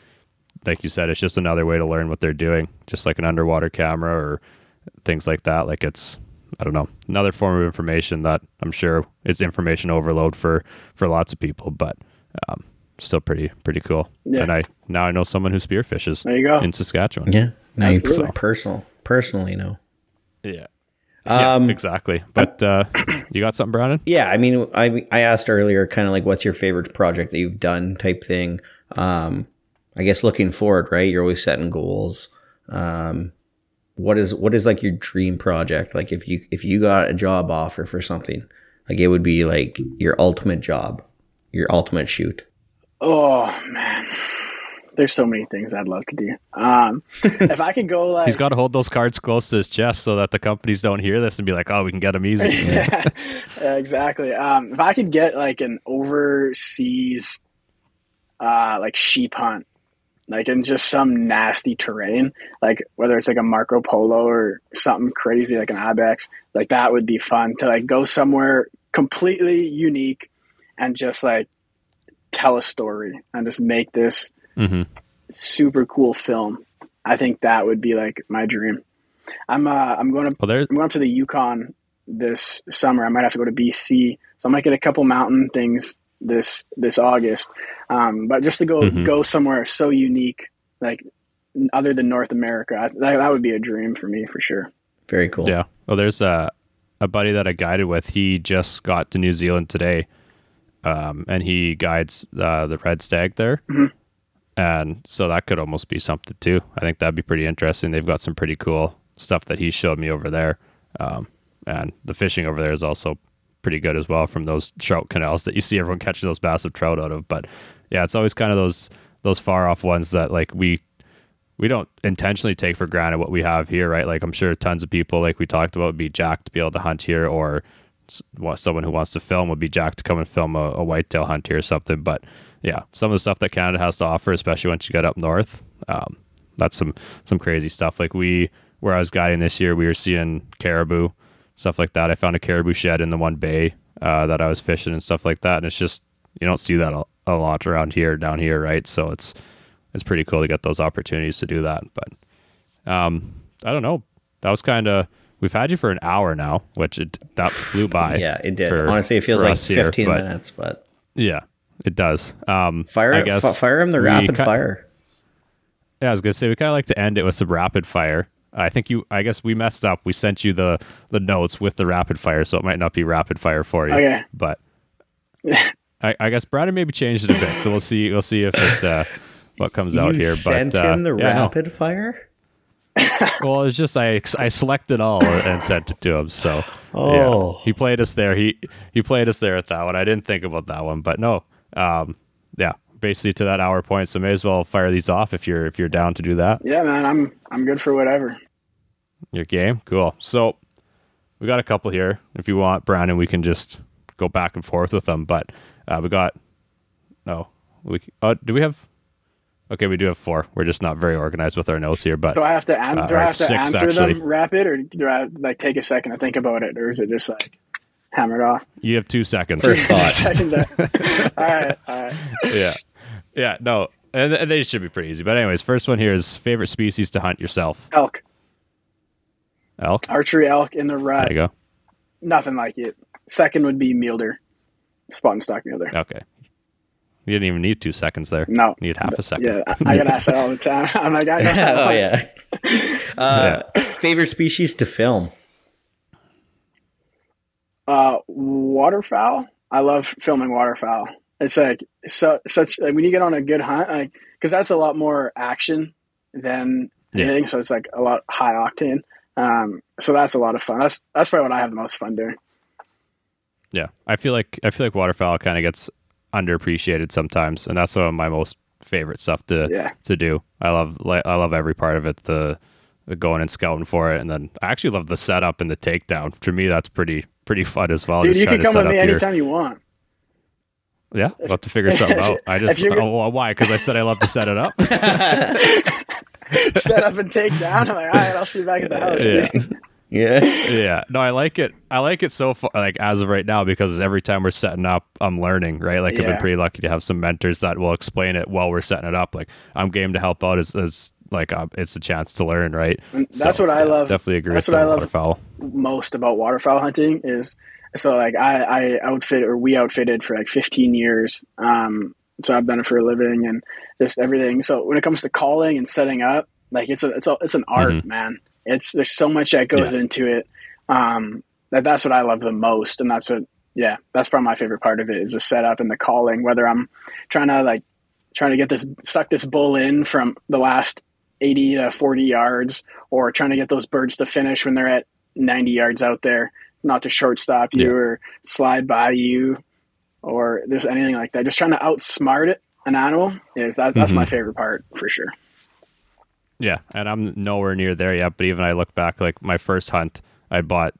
like you said, it's just another way to learn what they're doing, just like an underwater camera or things like that. Like it's I don't know another form of information that I'm sure is information overload for for lots of people, but um, still pretty pretty cool. Yeah. And I now I know someone who spearfishes There you go. in Saskatchewan. yeah now you Absolutely. personal personally know Yeah. Um, yeah, exactly. But uh, you got something, Brandon? Yeah, I mean, I I asked earlier, kind of like, what's your favorite project that you've done, type thing. Um, I guess looking forward, right? You're always setting goals. Um, what is what is like your dream project? Like, if you if you got a job offer for something, like it would be like your ultimate job, your ultimate shoot. Oh man, there's so many things I'd love to do. Um, if I could go like He's got to hold those cards close to his chest so that the companies don't hear this and be like, "Oh, we can get them easy." yeah, exactly. Um, if I could get like an overseas, uh, like sheep hunt, like in just some nasty terrain, like whether it's like a Marco Polo or something crazy like an Ibex, like that would be fun to like go somewhere completely unique and just like tell a story and just make this hmm super cool film. I think that would be like my dream. I'm uh, I'm going to Well, I'm going up to the Yukon this summer. I might have to go to BC, so I might get a couple mountain things this this August. Um, but just to go Mhm. go somewhere so unique, like other than North America. I, that, that would be a dream for me for sure. Very cool. Yeah. Well, there's a a buddy that I guided with. He just got to New Zealand today, um, and he guides uh, the red stag there. And so that could almost be something too. I think that'd be pretty interesting. They've got some pretty cool stuff that he showed me over there, um, and the fishing over there is also pretty good as well from those trout canals that you see everyone catching those massive trout out of. But yeah, it's always kind of those those far off ones that like we we don't intentionally take for granted what we have here, right? Like I'm sure tons of people, like we talked about, would be jacked to be able to hunt here, or someone who wants to film would be jacked to come and film a, a whitetail hunt here or something. But yeah, some of the stuff that Canada has to offer, especially once you get up north, um, that's some some crazy stuff. Like we, where I was guiding this year, we were seeing caribou, stuff like that. I found a caribou shed in the one bay uh, that I was fishing and stuff like that, and it's just you don't see that a, a lot around here, down here, right? So it's it's pretty cool to get those opportunities to do that. But um, I don't know. That was kind of we've had you for an hour now, which it that flew by. Yeah, it did. for- Honestly, it feels like us here, 15 but minutes, but Yeah, it does. Um, fire, I guess f- fire him the rapid ki- fire. Yeah, I was gonna say we kind of like to end it with some rapid fire. I think you. I guess we messed up. We sent you the the notes with the rapid fire, so it might not be rapid fire for you. Okay. But I, I guess Brandon maybe changed it a bit, so we'll see. We'll see if it uh, what comes out here. sent but uh, the yeah, no. rapid fire? Well, it's just I I selected all and sent it to him. So Oh. yeah, he played us there. He he played us there at that one. I didn't think about that one, but no, um, yeah, basically to that hour point. So may as well fire these off if you're if you're down to do that. Yeah, man, I'm I'm good for whatever. Your game, cool. So we got a couple here. If you want, Brandon, we can just go back and forth with them. But uh, we got no, we uh, do we have? Okay, we do have four. We're just not very organized with our notes here, but Do I have to an- Uh, do I have to six, answer actually. them rapid, or do I like take a second to think about it, or is it just like hammered off? you have two seconds. First thought. Seconds. all right, all right. yeah, yeah, no, and, and they should be pretty easy. But anyways, first one here is favorite species to hunt yourself. Elk, Elk. archery elk in the rut. There you go. Nothing like it. Second would be mule deer, spot and stock mule deer. Okay. You didn't even need two seconds there. No. You need half a second. Yeah, I, I get asked that all the time. I'm like, I know. oh, yeah. Uh, Favorite species to film? Uh, waterfowl. I love filming waterfowl. It's like so such like when you get on a good hunt, like because that's a lot more action than Yeah. anything. So it's like a lot high octane. Um, so that's a lot of fun. That's that's probably what I have the most fun doing. Yeah, I feel like I feel like waterfowl kind of gets underappreciated sometimes, and that's some of my most favorite stuff to Yeah. to do. I love I love every part of it. The, the going and scouting for it, and then I actually love the setup and the takedown. For me, that's pretty pretty fun as well. Dude, just you can come with me your anytime you want. yeah. I'll have to figure something out. I just oh well, why? Because I said I love to set it up. Set up and take down. I'm like, all right, I'll see you back at the house. yeah. Dude." Yeah. yeah no i like it i like it so far like as of right now because every time we're setting up i'm learning right like i've been pretty lucky to have some mentors that will explain it while we're setting it up like i'm game to help out as, as like uh, it's a chance to learn right And that's what I love- definitely agree that's with what I love. waterfowl most about waterfowl hunting is so like I, I outfit or we outfitted for like 15 years. Um, so I've done it for a living and just everything. So when it comes to calling and setting up, like it's a, it's a, it's an art, man. It's, there's so much that goes. Yeah. into it. Um, that that's what I love the most. And that's what, yeah, that's probably my favorite part of it is the setup and the calling, whether I'm trying to like, trying to get this, suck this bull in from the last 80 to 40 yards or trying to get those birds to finish when they're at 90 yards out there, not to shortstop you Yeah. or slide by you or there's anything like that. Just trying to outsmart it, an animal is that, that's Mm-hmm. my favorite part for sure. Yeah, and I'm nowhere near there yet. But even I look back, like my first hunt, I bought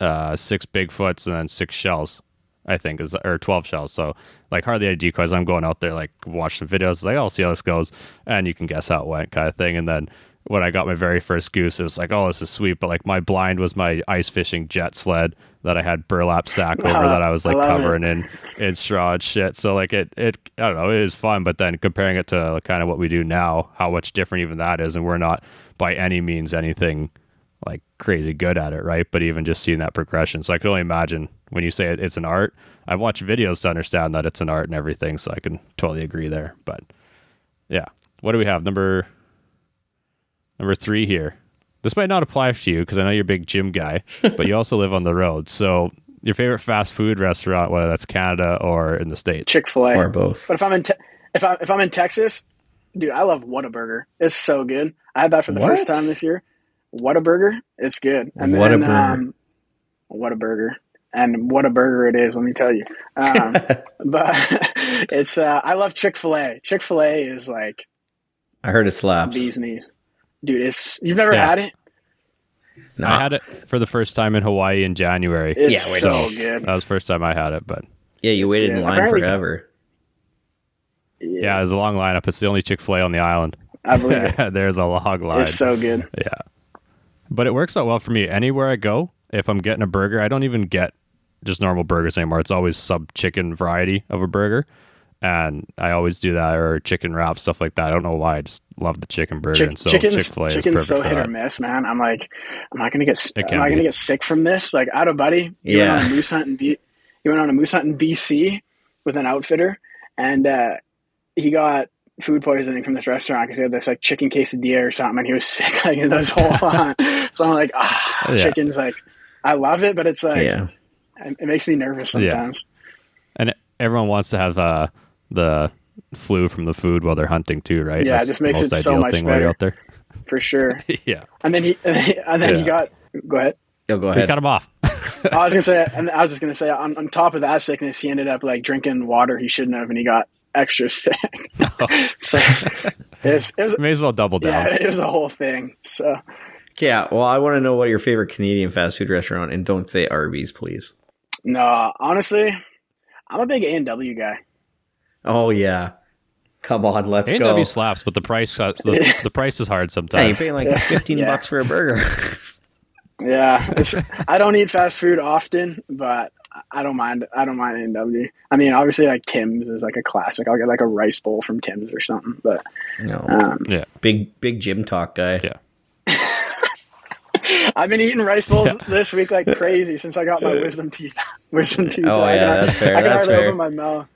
uh, six Bigfoots and then six shells. I think is or twelve shells. So like hardly any decoys. I'm going out there like watch some videos, like oh, I'll see how this goes, and you can guess how it went, kind of thing. And then when I got my very first goose, it was like oh, this is sweet. But like my blind was my ice fishing jet sled that I had burlap sack over Wow, that I was I like it. covering in in straw and shit. So like it it I don't know, it was fun. But then comparing it to kind of what we do now, how much different even that is, and we're not by any means anything like crazy good at it, right? But even just seeing that progression. So I can only imagine when you say it, it's an art. I've watched videos to understand that it's an art and everything, so I can totally agree there. But yeah, what do we have? Number number three here. This might not apply to you because I know you're a big gym guy, but you also live on the road. So, your favorite fast food restaurant, whether that's Canada or in the states. Chick Fil A Or both. But if I'm in te- if I if I'm in Texas, dude, I love Whataburger. It's so good. I had that for the What? first time this year. Whataburger, it's good. And then, Whataburger. um, Whataburger. And what a burger it is, let me tell you. Um, but it's uh, I love Chick Fil A. Chick Fil A is like I heard it slaps. bees knees, dude. It's you've never Yeah. had it. No, I had it for the first time in Hawaii in January. It's Yeah, wait so a good. That was the first time I had it, but yeah, you waited in line Apparently- forever. yeah, there's a long lineup. It's the only Chick Fil A on the island. I believe it. there's a long line. It's so good. Yeah. But it works out well for me. Anywhere I go, if I'm getting a burger, I don't even get just normal burgers anymore. It's always sub chicken variety of a burger. And I always do that or chicken wrap, stuff like that. I don't know why. I just love the chicken burger. Chick- and so chicken's Chick fil A is perfect so for hit or miss, man. I'm like, am I gonna get It am can I gonna get sick from this? Like, I had a buddy. He Yeah. went on a moose hunt in B- he went on a moose hunt in BC with an outfitter, and uh, he got food poisoning from this restaurant because he had this like chicken quesadilla or something, and he was sick like this whole hunt. So I'm like, ah, Yeah. chicken's like, I love it, but it's like, Yeah. it, it makes me nervous Yeah. sometimes. And everyone wants to have uh, the flu from the food while they're hunting too, right? Yeah, it That's just the makes most it so ideal much thing while better. out there. for sure. yeah. And then he and then he got go ahead. Yo, go We ahead. cut him off. I was gonna say, and I was just gonna say, on, on top of that sickness, he ended up like drinking water he shouldn't have, and he got extra sick. so it was, it was May as well double down. yeah, it was a whole thing. So yeah, well, I want to know what your favorite Canadian fast food restaurant, and don't say Arby's, please. no, honestly, I'm a big A and W guy. Oh yeah, come on, let's go. A&W slaps, but the price uh, the, the price is hard Yeah, sometimes. you're paying like fifteen Yeah. bucks for a burger. Yeah, I don't eat fast food often, but I don't mind. I don't mind A and W. I mean, obviously, like Tim's is like a classic. I'll get like a rice bowl from Tim's or something. But no, um, yeah. big big gym talk guy. Yeah. I've been eating rice bowls this week like crazy since I got my wisdom teeth. wisdom teeth. Oh, I yeah, can- that's fair, I can that's hardly fair. open my mouth.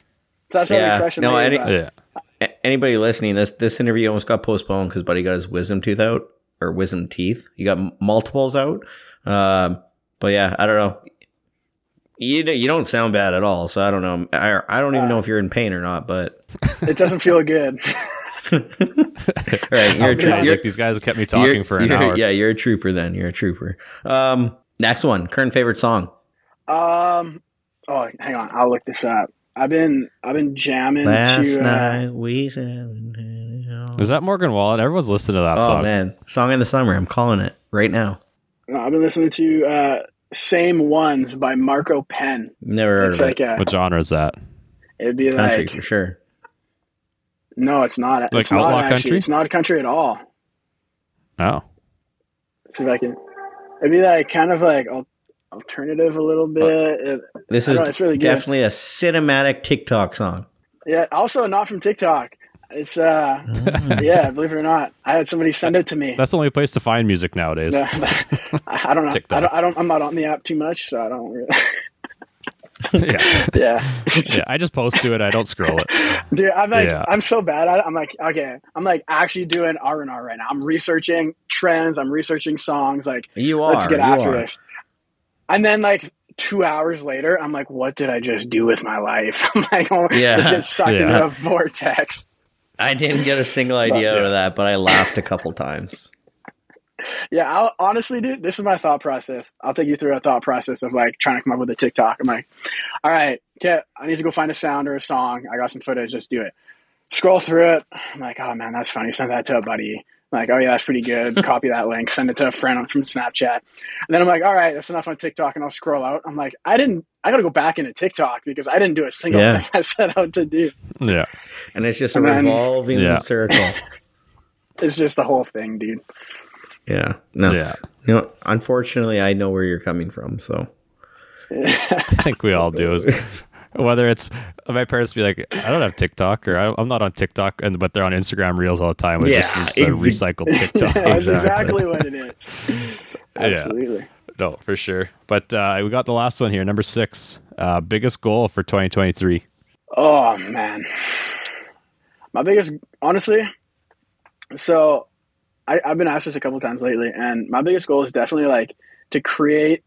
That's Yeah, how fresh no, made, any- Yeah. A- Anybody listening, this this interview almost got postponed because Buddy got his wisdom tooth out or wisdom teeth. He got m- multiples out. Um, but yeah, I don't know. You don't- you don't sound bad at all, so I don't know. I I don't even know if you're in pain or not. But it doesn't feel good. all right, you're a I trooper. You're, like, these guys have kept me talking for an hour. Yeah, you're a trooper. Then you're a trooper. Um, next one. Current favorite song. um. Oh, hang on. I'll look this up. I've been I've been jamming Last to. Uh, night we said. Is that Morgan Wallen? Everyone's listening to that Oh song. man, song in the summer. I'm calling it right now. I've been listening to uh, "Same Ones" by Marco Penn. Never heard It's of like it. a. What genre is that? It'd be Country like for sure. no, it's not. Like it's not outlaw actually. country? It's not country at all. Oh. see if I can. It'd be like kind of like al- alternative a little bit. It- This is know, it's really good. definitely a cinematic TikTok song. yeah, also not from TikTok. It's uh, yeah, believe it or not, I had somebody send it to me. That's the only place to find music nowadays. I don't know. TikTok. I don't, I don't. I'm not on the app too much, so I don't. Really, yeah. yeah, yeah. I just post to it. I don't scroll it. dude. I'm like, Yeah. I'm so bad at it. I'm like, okay, I'm like actually doing R and R right now. I'm researching trends. I'm researching songs. Like, You are. let's get you after are. this. And then like two hours later, I'm like, what did I just do with my life? I'm like, oh, Yeah. just get sucked Yeah. into a vortex. I didn't get a single idea out of that, but I laughed a couple times. Yeah, I'll, honestly, dude, this is my thought process. I'll take you through a thought process of like trying to come up with a TikTok. I'm like, all right, okay, I need to go find a sound or a song. I got some footage. Let's do it. Scroll through it. I'm like, oh man, that's funny. Send that to a buddy. I'm like, oh yeah, that's pretty good. Copy that link. Send it to a friend from Snapchat. And then I'm like, all right, that's enough on TikTok, and I'll scroll out. I'm like, I didn't. I got to go back into TikTok because I didn't do a single Yeah. thing I set out to do. Yeah. And it's just a And then- revolving Yeah. circle. It's just the whole thing, dude. Yeah. No. Yeah. You know, unfortunately, I know where you're coming from. So I think we all do. Whether it's my parents be like, I don't have TikTok, or I, I'm not on TikTok, and but they're on Instagram Reels all the time. Which Yeah, is just a recycled TikTok. That's Exactly. exactly what it is. Absolutely. No, for sure. But uh, we got the last one here, number six. Uh, biggest goal for 2023. Oh man, my biggest, honestly. So, I, I've been asked this a couple times lately, and my biggest goal is definitely like to create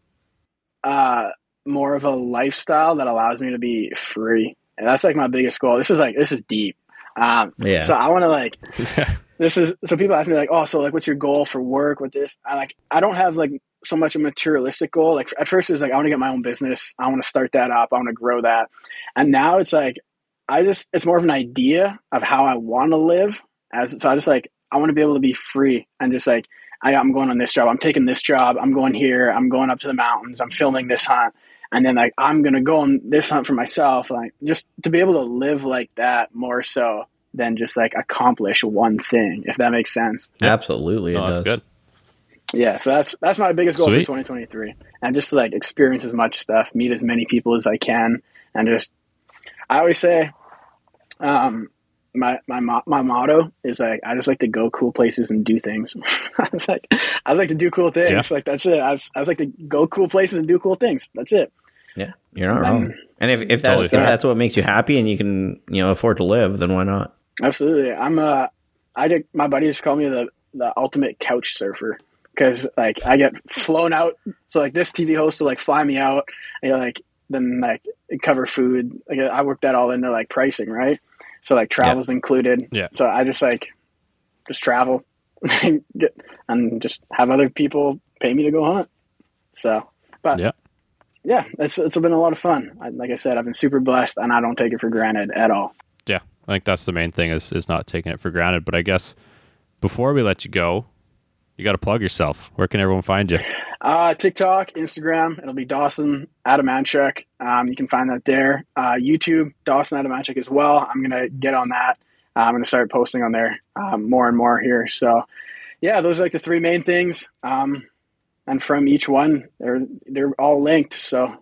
uh, more of a lifestyle that allows me to be free. And that's like my biggest goal. This is like this is deep. Um, Yeah. So I want to like this is so people ask me like, oh, so like, what's your goal for work with this? I like I don't have like so much a materialistic goal. Like at first it was like I want to get my own business. I want to start that up. I want to grow that. And now it's like I just it's more of an idea of how I want to live. As so I just like I want to be able to be free and just like I, I'm going on this job. I'm taking this job. I'm going here. I'm going up to the mountains. I'm filming this hunt. And then like I'm gonna go on this hunt for myself. Like just to be able to live like that more so than just like accomplish one thing, if that makes sense. Absolutely, it Oh, does. good. Yeah, so that's that's my biggest goal Sweet. for 2023, and just to like experience as much stuff, meet as many people as I can, and just I always say, um, my my mo- my motto is like I just like to go cool places and do things. I was like I was like to do cool things. Yeah. Like that's it. I was, I was like to go cool places and do cool things. That's it. Yeah, you're not wrong. And if, if that's Totally if fair. that's what makes you happy and you can you know afford to live, then why not? Absolutely. I'm uh I did my buddy just called me the the ultimate couch surfer because like I get flown out. So like this TV host will like fly me out and you're like then like cover food. Like I worked that all into like pricing, right? So like travel's included. Yeah. So I just like just travel and get and just have other people pay me to go hunt. So but Yeah. Yeah, it's it's been a lot of fun. I, like I said, I've been super blessed and I don't take it for granted at all. Yeah, I think that's the main thing is is not taking it for granted. But I guess before we let you go, you got to plug yourself. Where can everyone find you? Uh, TikTok, Instagram, it'll be Dawson Adamanchuk. Um, you can find that there. Uh, YouTube, Dawson Adamanchuk as well. I'm going to get on that. Uh, I'm going to start posting on there um, more and more here. So, yeah, those are like the three main things. Um, and from each one, they're they're all linked. So,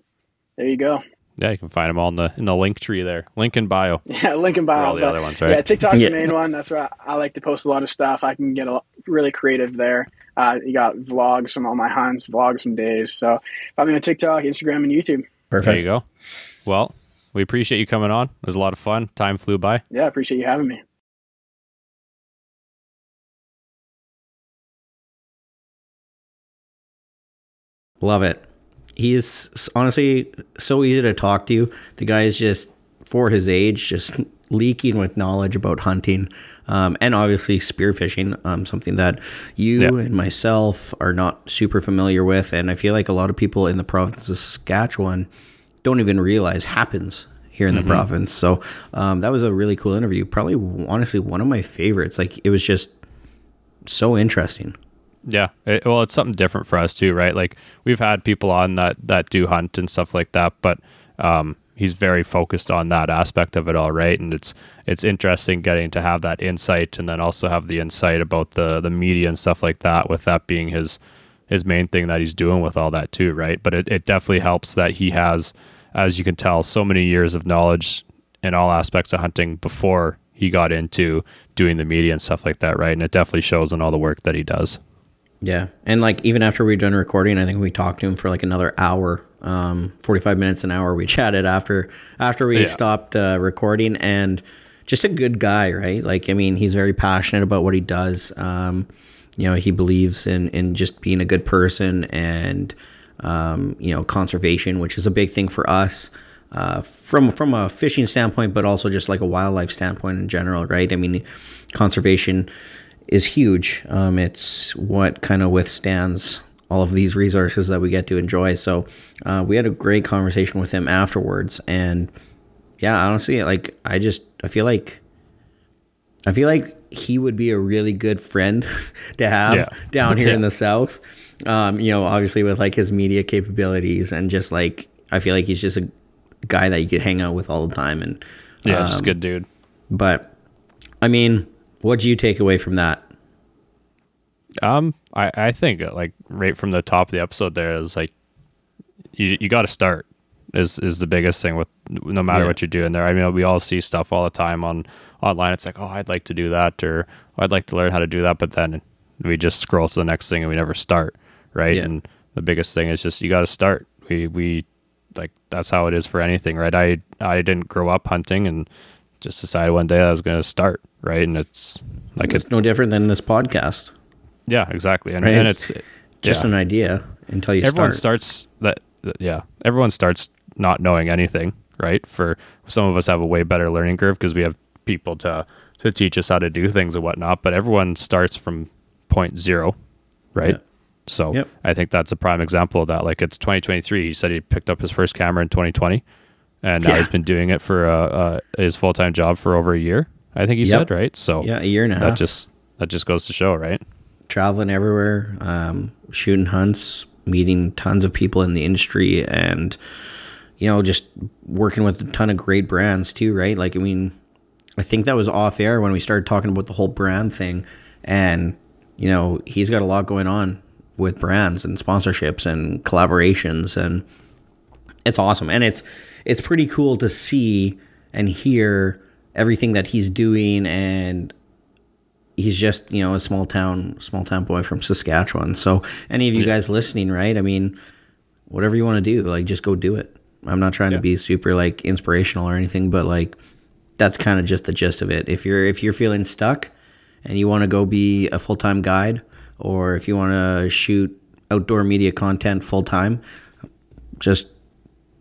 there you go. Yeah, you can find them all in the in the link tree there. Link in bio. Yeah, link in bio. all the but other ones, right? Yeah, TikTok's Yeah. the main one. That's where I, I like to post a lot of stuff. I can get a, really creative there. Uh, you got vlogs from all my hunts, vlogs from days. So find me on TikTok, Instagram, and YouTube. There Perfect. you go. Well, we appreciate you coming on. It was a lot of fun. Time flew by. Yeah, I appreciate you having me. Love it. He is honestly so easy to talk to. The guy is just, for his age, just leaking with knowledge about hunting um, and obviously spearfishing, um, something that you Yeah. and myself are not super familiar with. And I feel like a lot of people in the province of Saskatchewan don't even realize happens here in the province. So um, that was a really cool interview. Probably, honestly, one of my favorites. Like, it was just so interesting. Yeah. It- well, it's something different for us too, right? Like we've had people on that that do hunt and stuff like that, but um, he's very focused on that aspect of it all, right? And it's it's interesting getting to have that insight and then also have the insight about the the media and stuff like that. With that being his his main thing that he's doing with all that too, right? But it, it definitely helps that he has, as you can tell, so many years of knowledge in all aspects of hunting before he got into doing the media and stuff like that, right? And it definitely shows in all the work that he does. Yeah, and like even after we were done recording, I think we talked to him for like another hour, um, forty five minutes an hour. We chatted after after we Yeah. stopped uh, recording, and just a good guy, right? Like I mean, he's very passionate about what he does. Um, you know, he believes in in just being a good person and um, you know conservation, which is a big thing for us. Uh, from from a fishing standpoint, but also just like a wildlife standpoint in general, right? I mean, conservation is huge. Um, it's what kind of withstands all of these resources that we get to enjoy. So uh, we had a great conversation with him afterwards, and yeah, honestly, like I just I feel like I feel like he would be a really good friend to have Yeah. down here in the south. Um, you know, obviously with like his media capabilities and just like I feel like he's just a guy that you could hang out with all the time and Yeah, just um, good dude. But I mean, what do you take away from that? Um, I I think uh, like right from the top of the episode there is like you you got to start is is the biggest thing with no matter Yeah. what you're doing there. I mean, we all see stuff all the time on online. It's like, oh, I'd like to do that, or "Oh, I'd like to learn how to do that, but then we just scroll to the next thing and we never start, right? Yeah. And the biggest thing is just you got to start. We we like that's how it is for anything, right? I I didn't grow up hunting and just decided one day I was going to start, right? And it's like it, It's no different than this podcast. Yeah, exactly. And, Right, and it's it's, Just yeah. an idea until you start. everyone start. starts that, that- yeah everyone starts not knowing anything right for some of us have a way better learning curve because we have people to to teach us how to do things and whatnot but everyone starts from point zero right Yeah. so Yep. i think that's a prime example of that like it's 2023 he said he picked up his first camera in 2020 and now Yeah. he's been doing it for uh, uh, his full-time job for over a year i think he Yep. said right so Yeah, a year and a that half. just that just goes to show right traveling everywhere, um, shooting hunts, meeting tons of people in the industry, and you know, just working with a ton of great brands too, right? Like, I mean, I think that was off air when we started talking about the whole brand thing, and you know, he's got a lot going on with brands and sponsorships and collaborations, and it's awesome, and it's it's pretty cool to see and hear everything that he's doing and he's just you know a small town small town boy from Saskatchewan. So any of you guys listening, right? I mean, whatever you want to do, like just go do it. I'm not trying Yeah. to be super like inspirational or anything, but like that's kind of just the gist of it. If you're if you're feeling stuck and you want to go be a full time guide, or if you want to shoot outdoor media content full time, just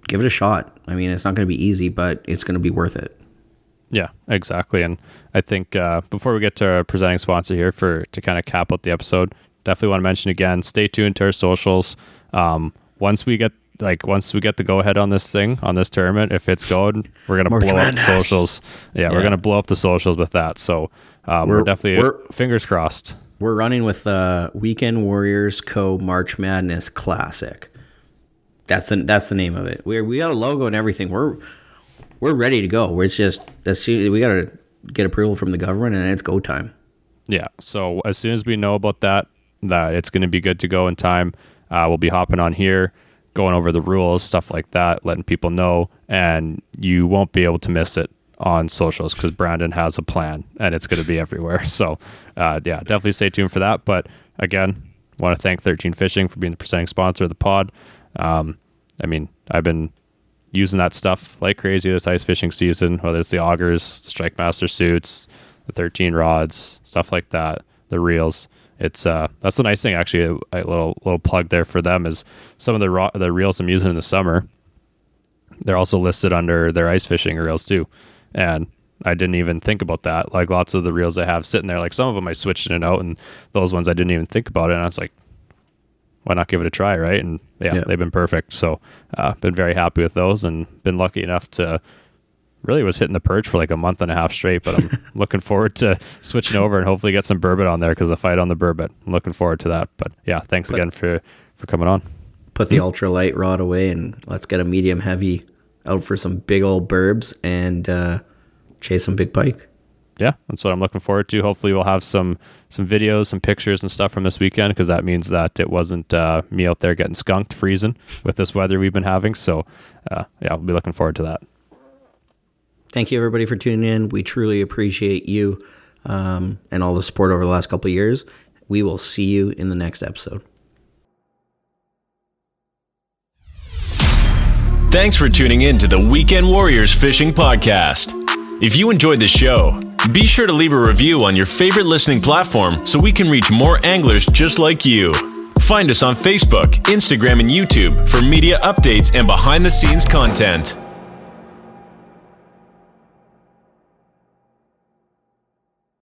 give it a shot. I mean, it's not going to be easy, but it's going to be worth it. Yeah, exactly. And I think uh, before we get to our presenting sponsor here for to kind of cap out the episode, definitely want to mention again, stay tuned to our socials. Um, once we get like once we get the go ahead on this thing on this tournament, if it's going, we're gonna March blow up the socials. Yeah, we're gonna blow up the socials with that. So um, we're, We're- definitely we're- fingers crossed. We're running with the Weekend Warriors Co. March Madness Classic. That's the that's the name of it. We we got a logo and everything. We're we're ready to go. We're just as soon we got to get approval from the government and it's go time. Yeah. So as soon as we know about that, that it's going to be good to go in time, uh, we'll be hopping on here, going over the rules, stuff like that, letting people know, and you won't be able to miss it on socials because Brandon has a plan and it's going to be everywhere. So uh, yeah, definitely stay tuned for that. But again, want to thank 13 Fishing for being the presenting sponsor of the pod. Um, I mean, I've been using that stuff like crazy this ice fishing season, whether it's the augers, the strike master suits, the 13 rods, stuff like that, the reels. It's uh that's the nice thing actually a, a little little plug there for them is some of the ro- the reels I'm using in the summer. They're also listed under their ice fishing reels too. And I didn't even think about that. Like lots of the reels I have sitting there, like some of them I switched in and out, and those ones I didn't even think about it. And I was like, why not give it a try, right? And yeah, Yeah. they've been perfect. So, uh, been very happy with those, and been lucky enough to really was hitting the perch for like a month and a half straight. But I'm looking forward to switching over and hopefully get some burbot on there because the fight on the burbot. I'm looking forward to that. But yeah, thanks again for for coming on. Put the ultralight rod away and let's get a medium heavy out for some big old burbs and uh, chase some big pike. Yeah, that's what I'm looking forward to. Hopefully, we'll have some some videos, some pictures, and stuff from this weekend because that means that it wasn't uh, me out there getting skunked, freezing with this weather we've been having. So, uh, yeah, I'll be looking forward to that. Thank you, everybody, for tuning in. We truly appreciate you um, and all the support over the last couple of years. We will see you in the next episode. Thanks for tuning in to the Weekend Warriors Fishing Podcast. If you enjoyed the show, be sure to leave a review on your favorite listening platform so we can reach more anglers just like you. Find us on Facebook, Instagram, and YouTube for media updates and behind the scenes content.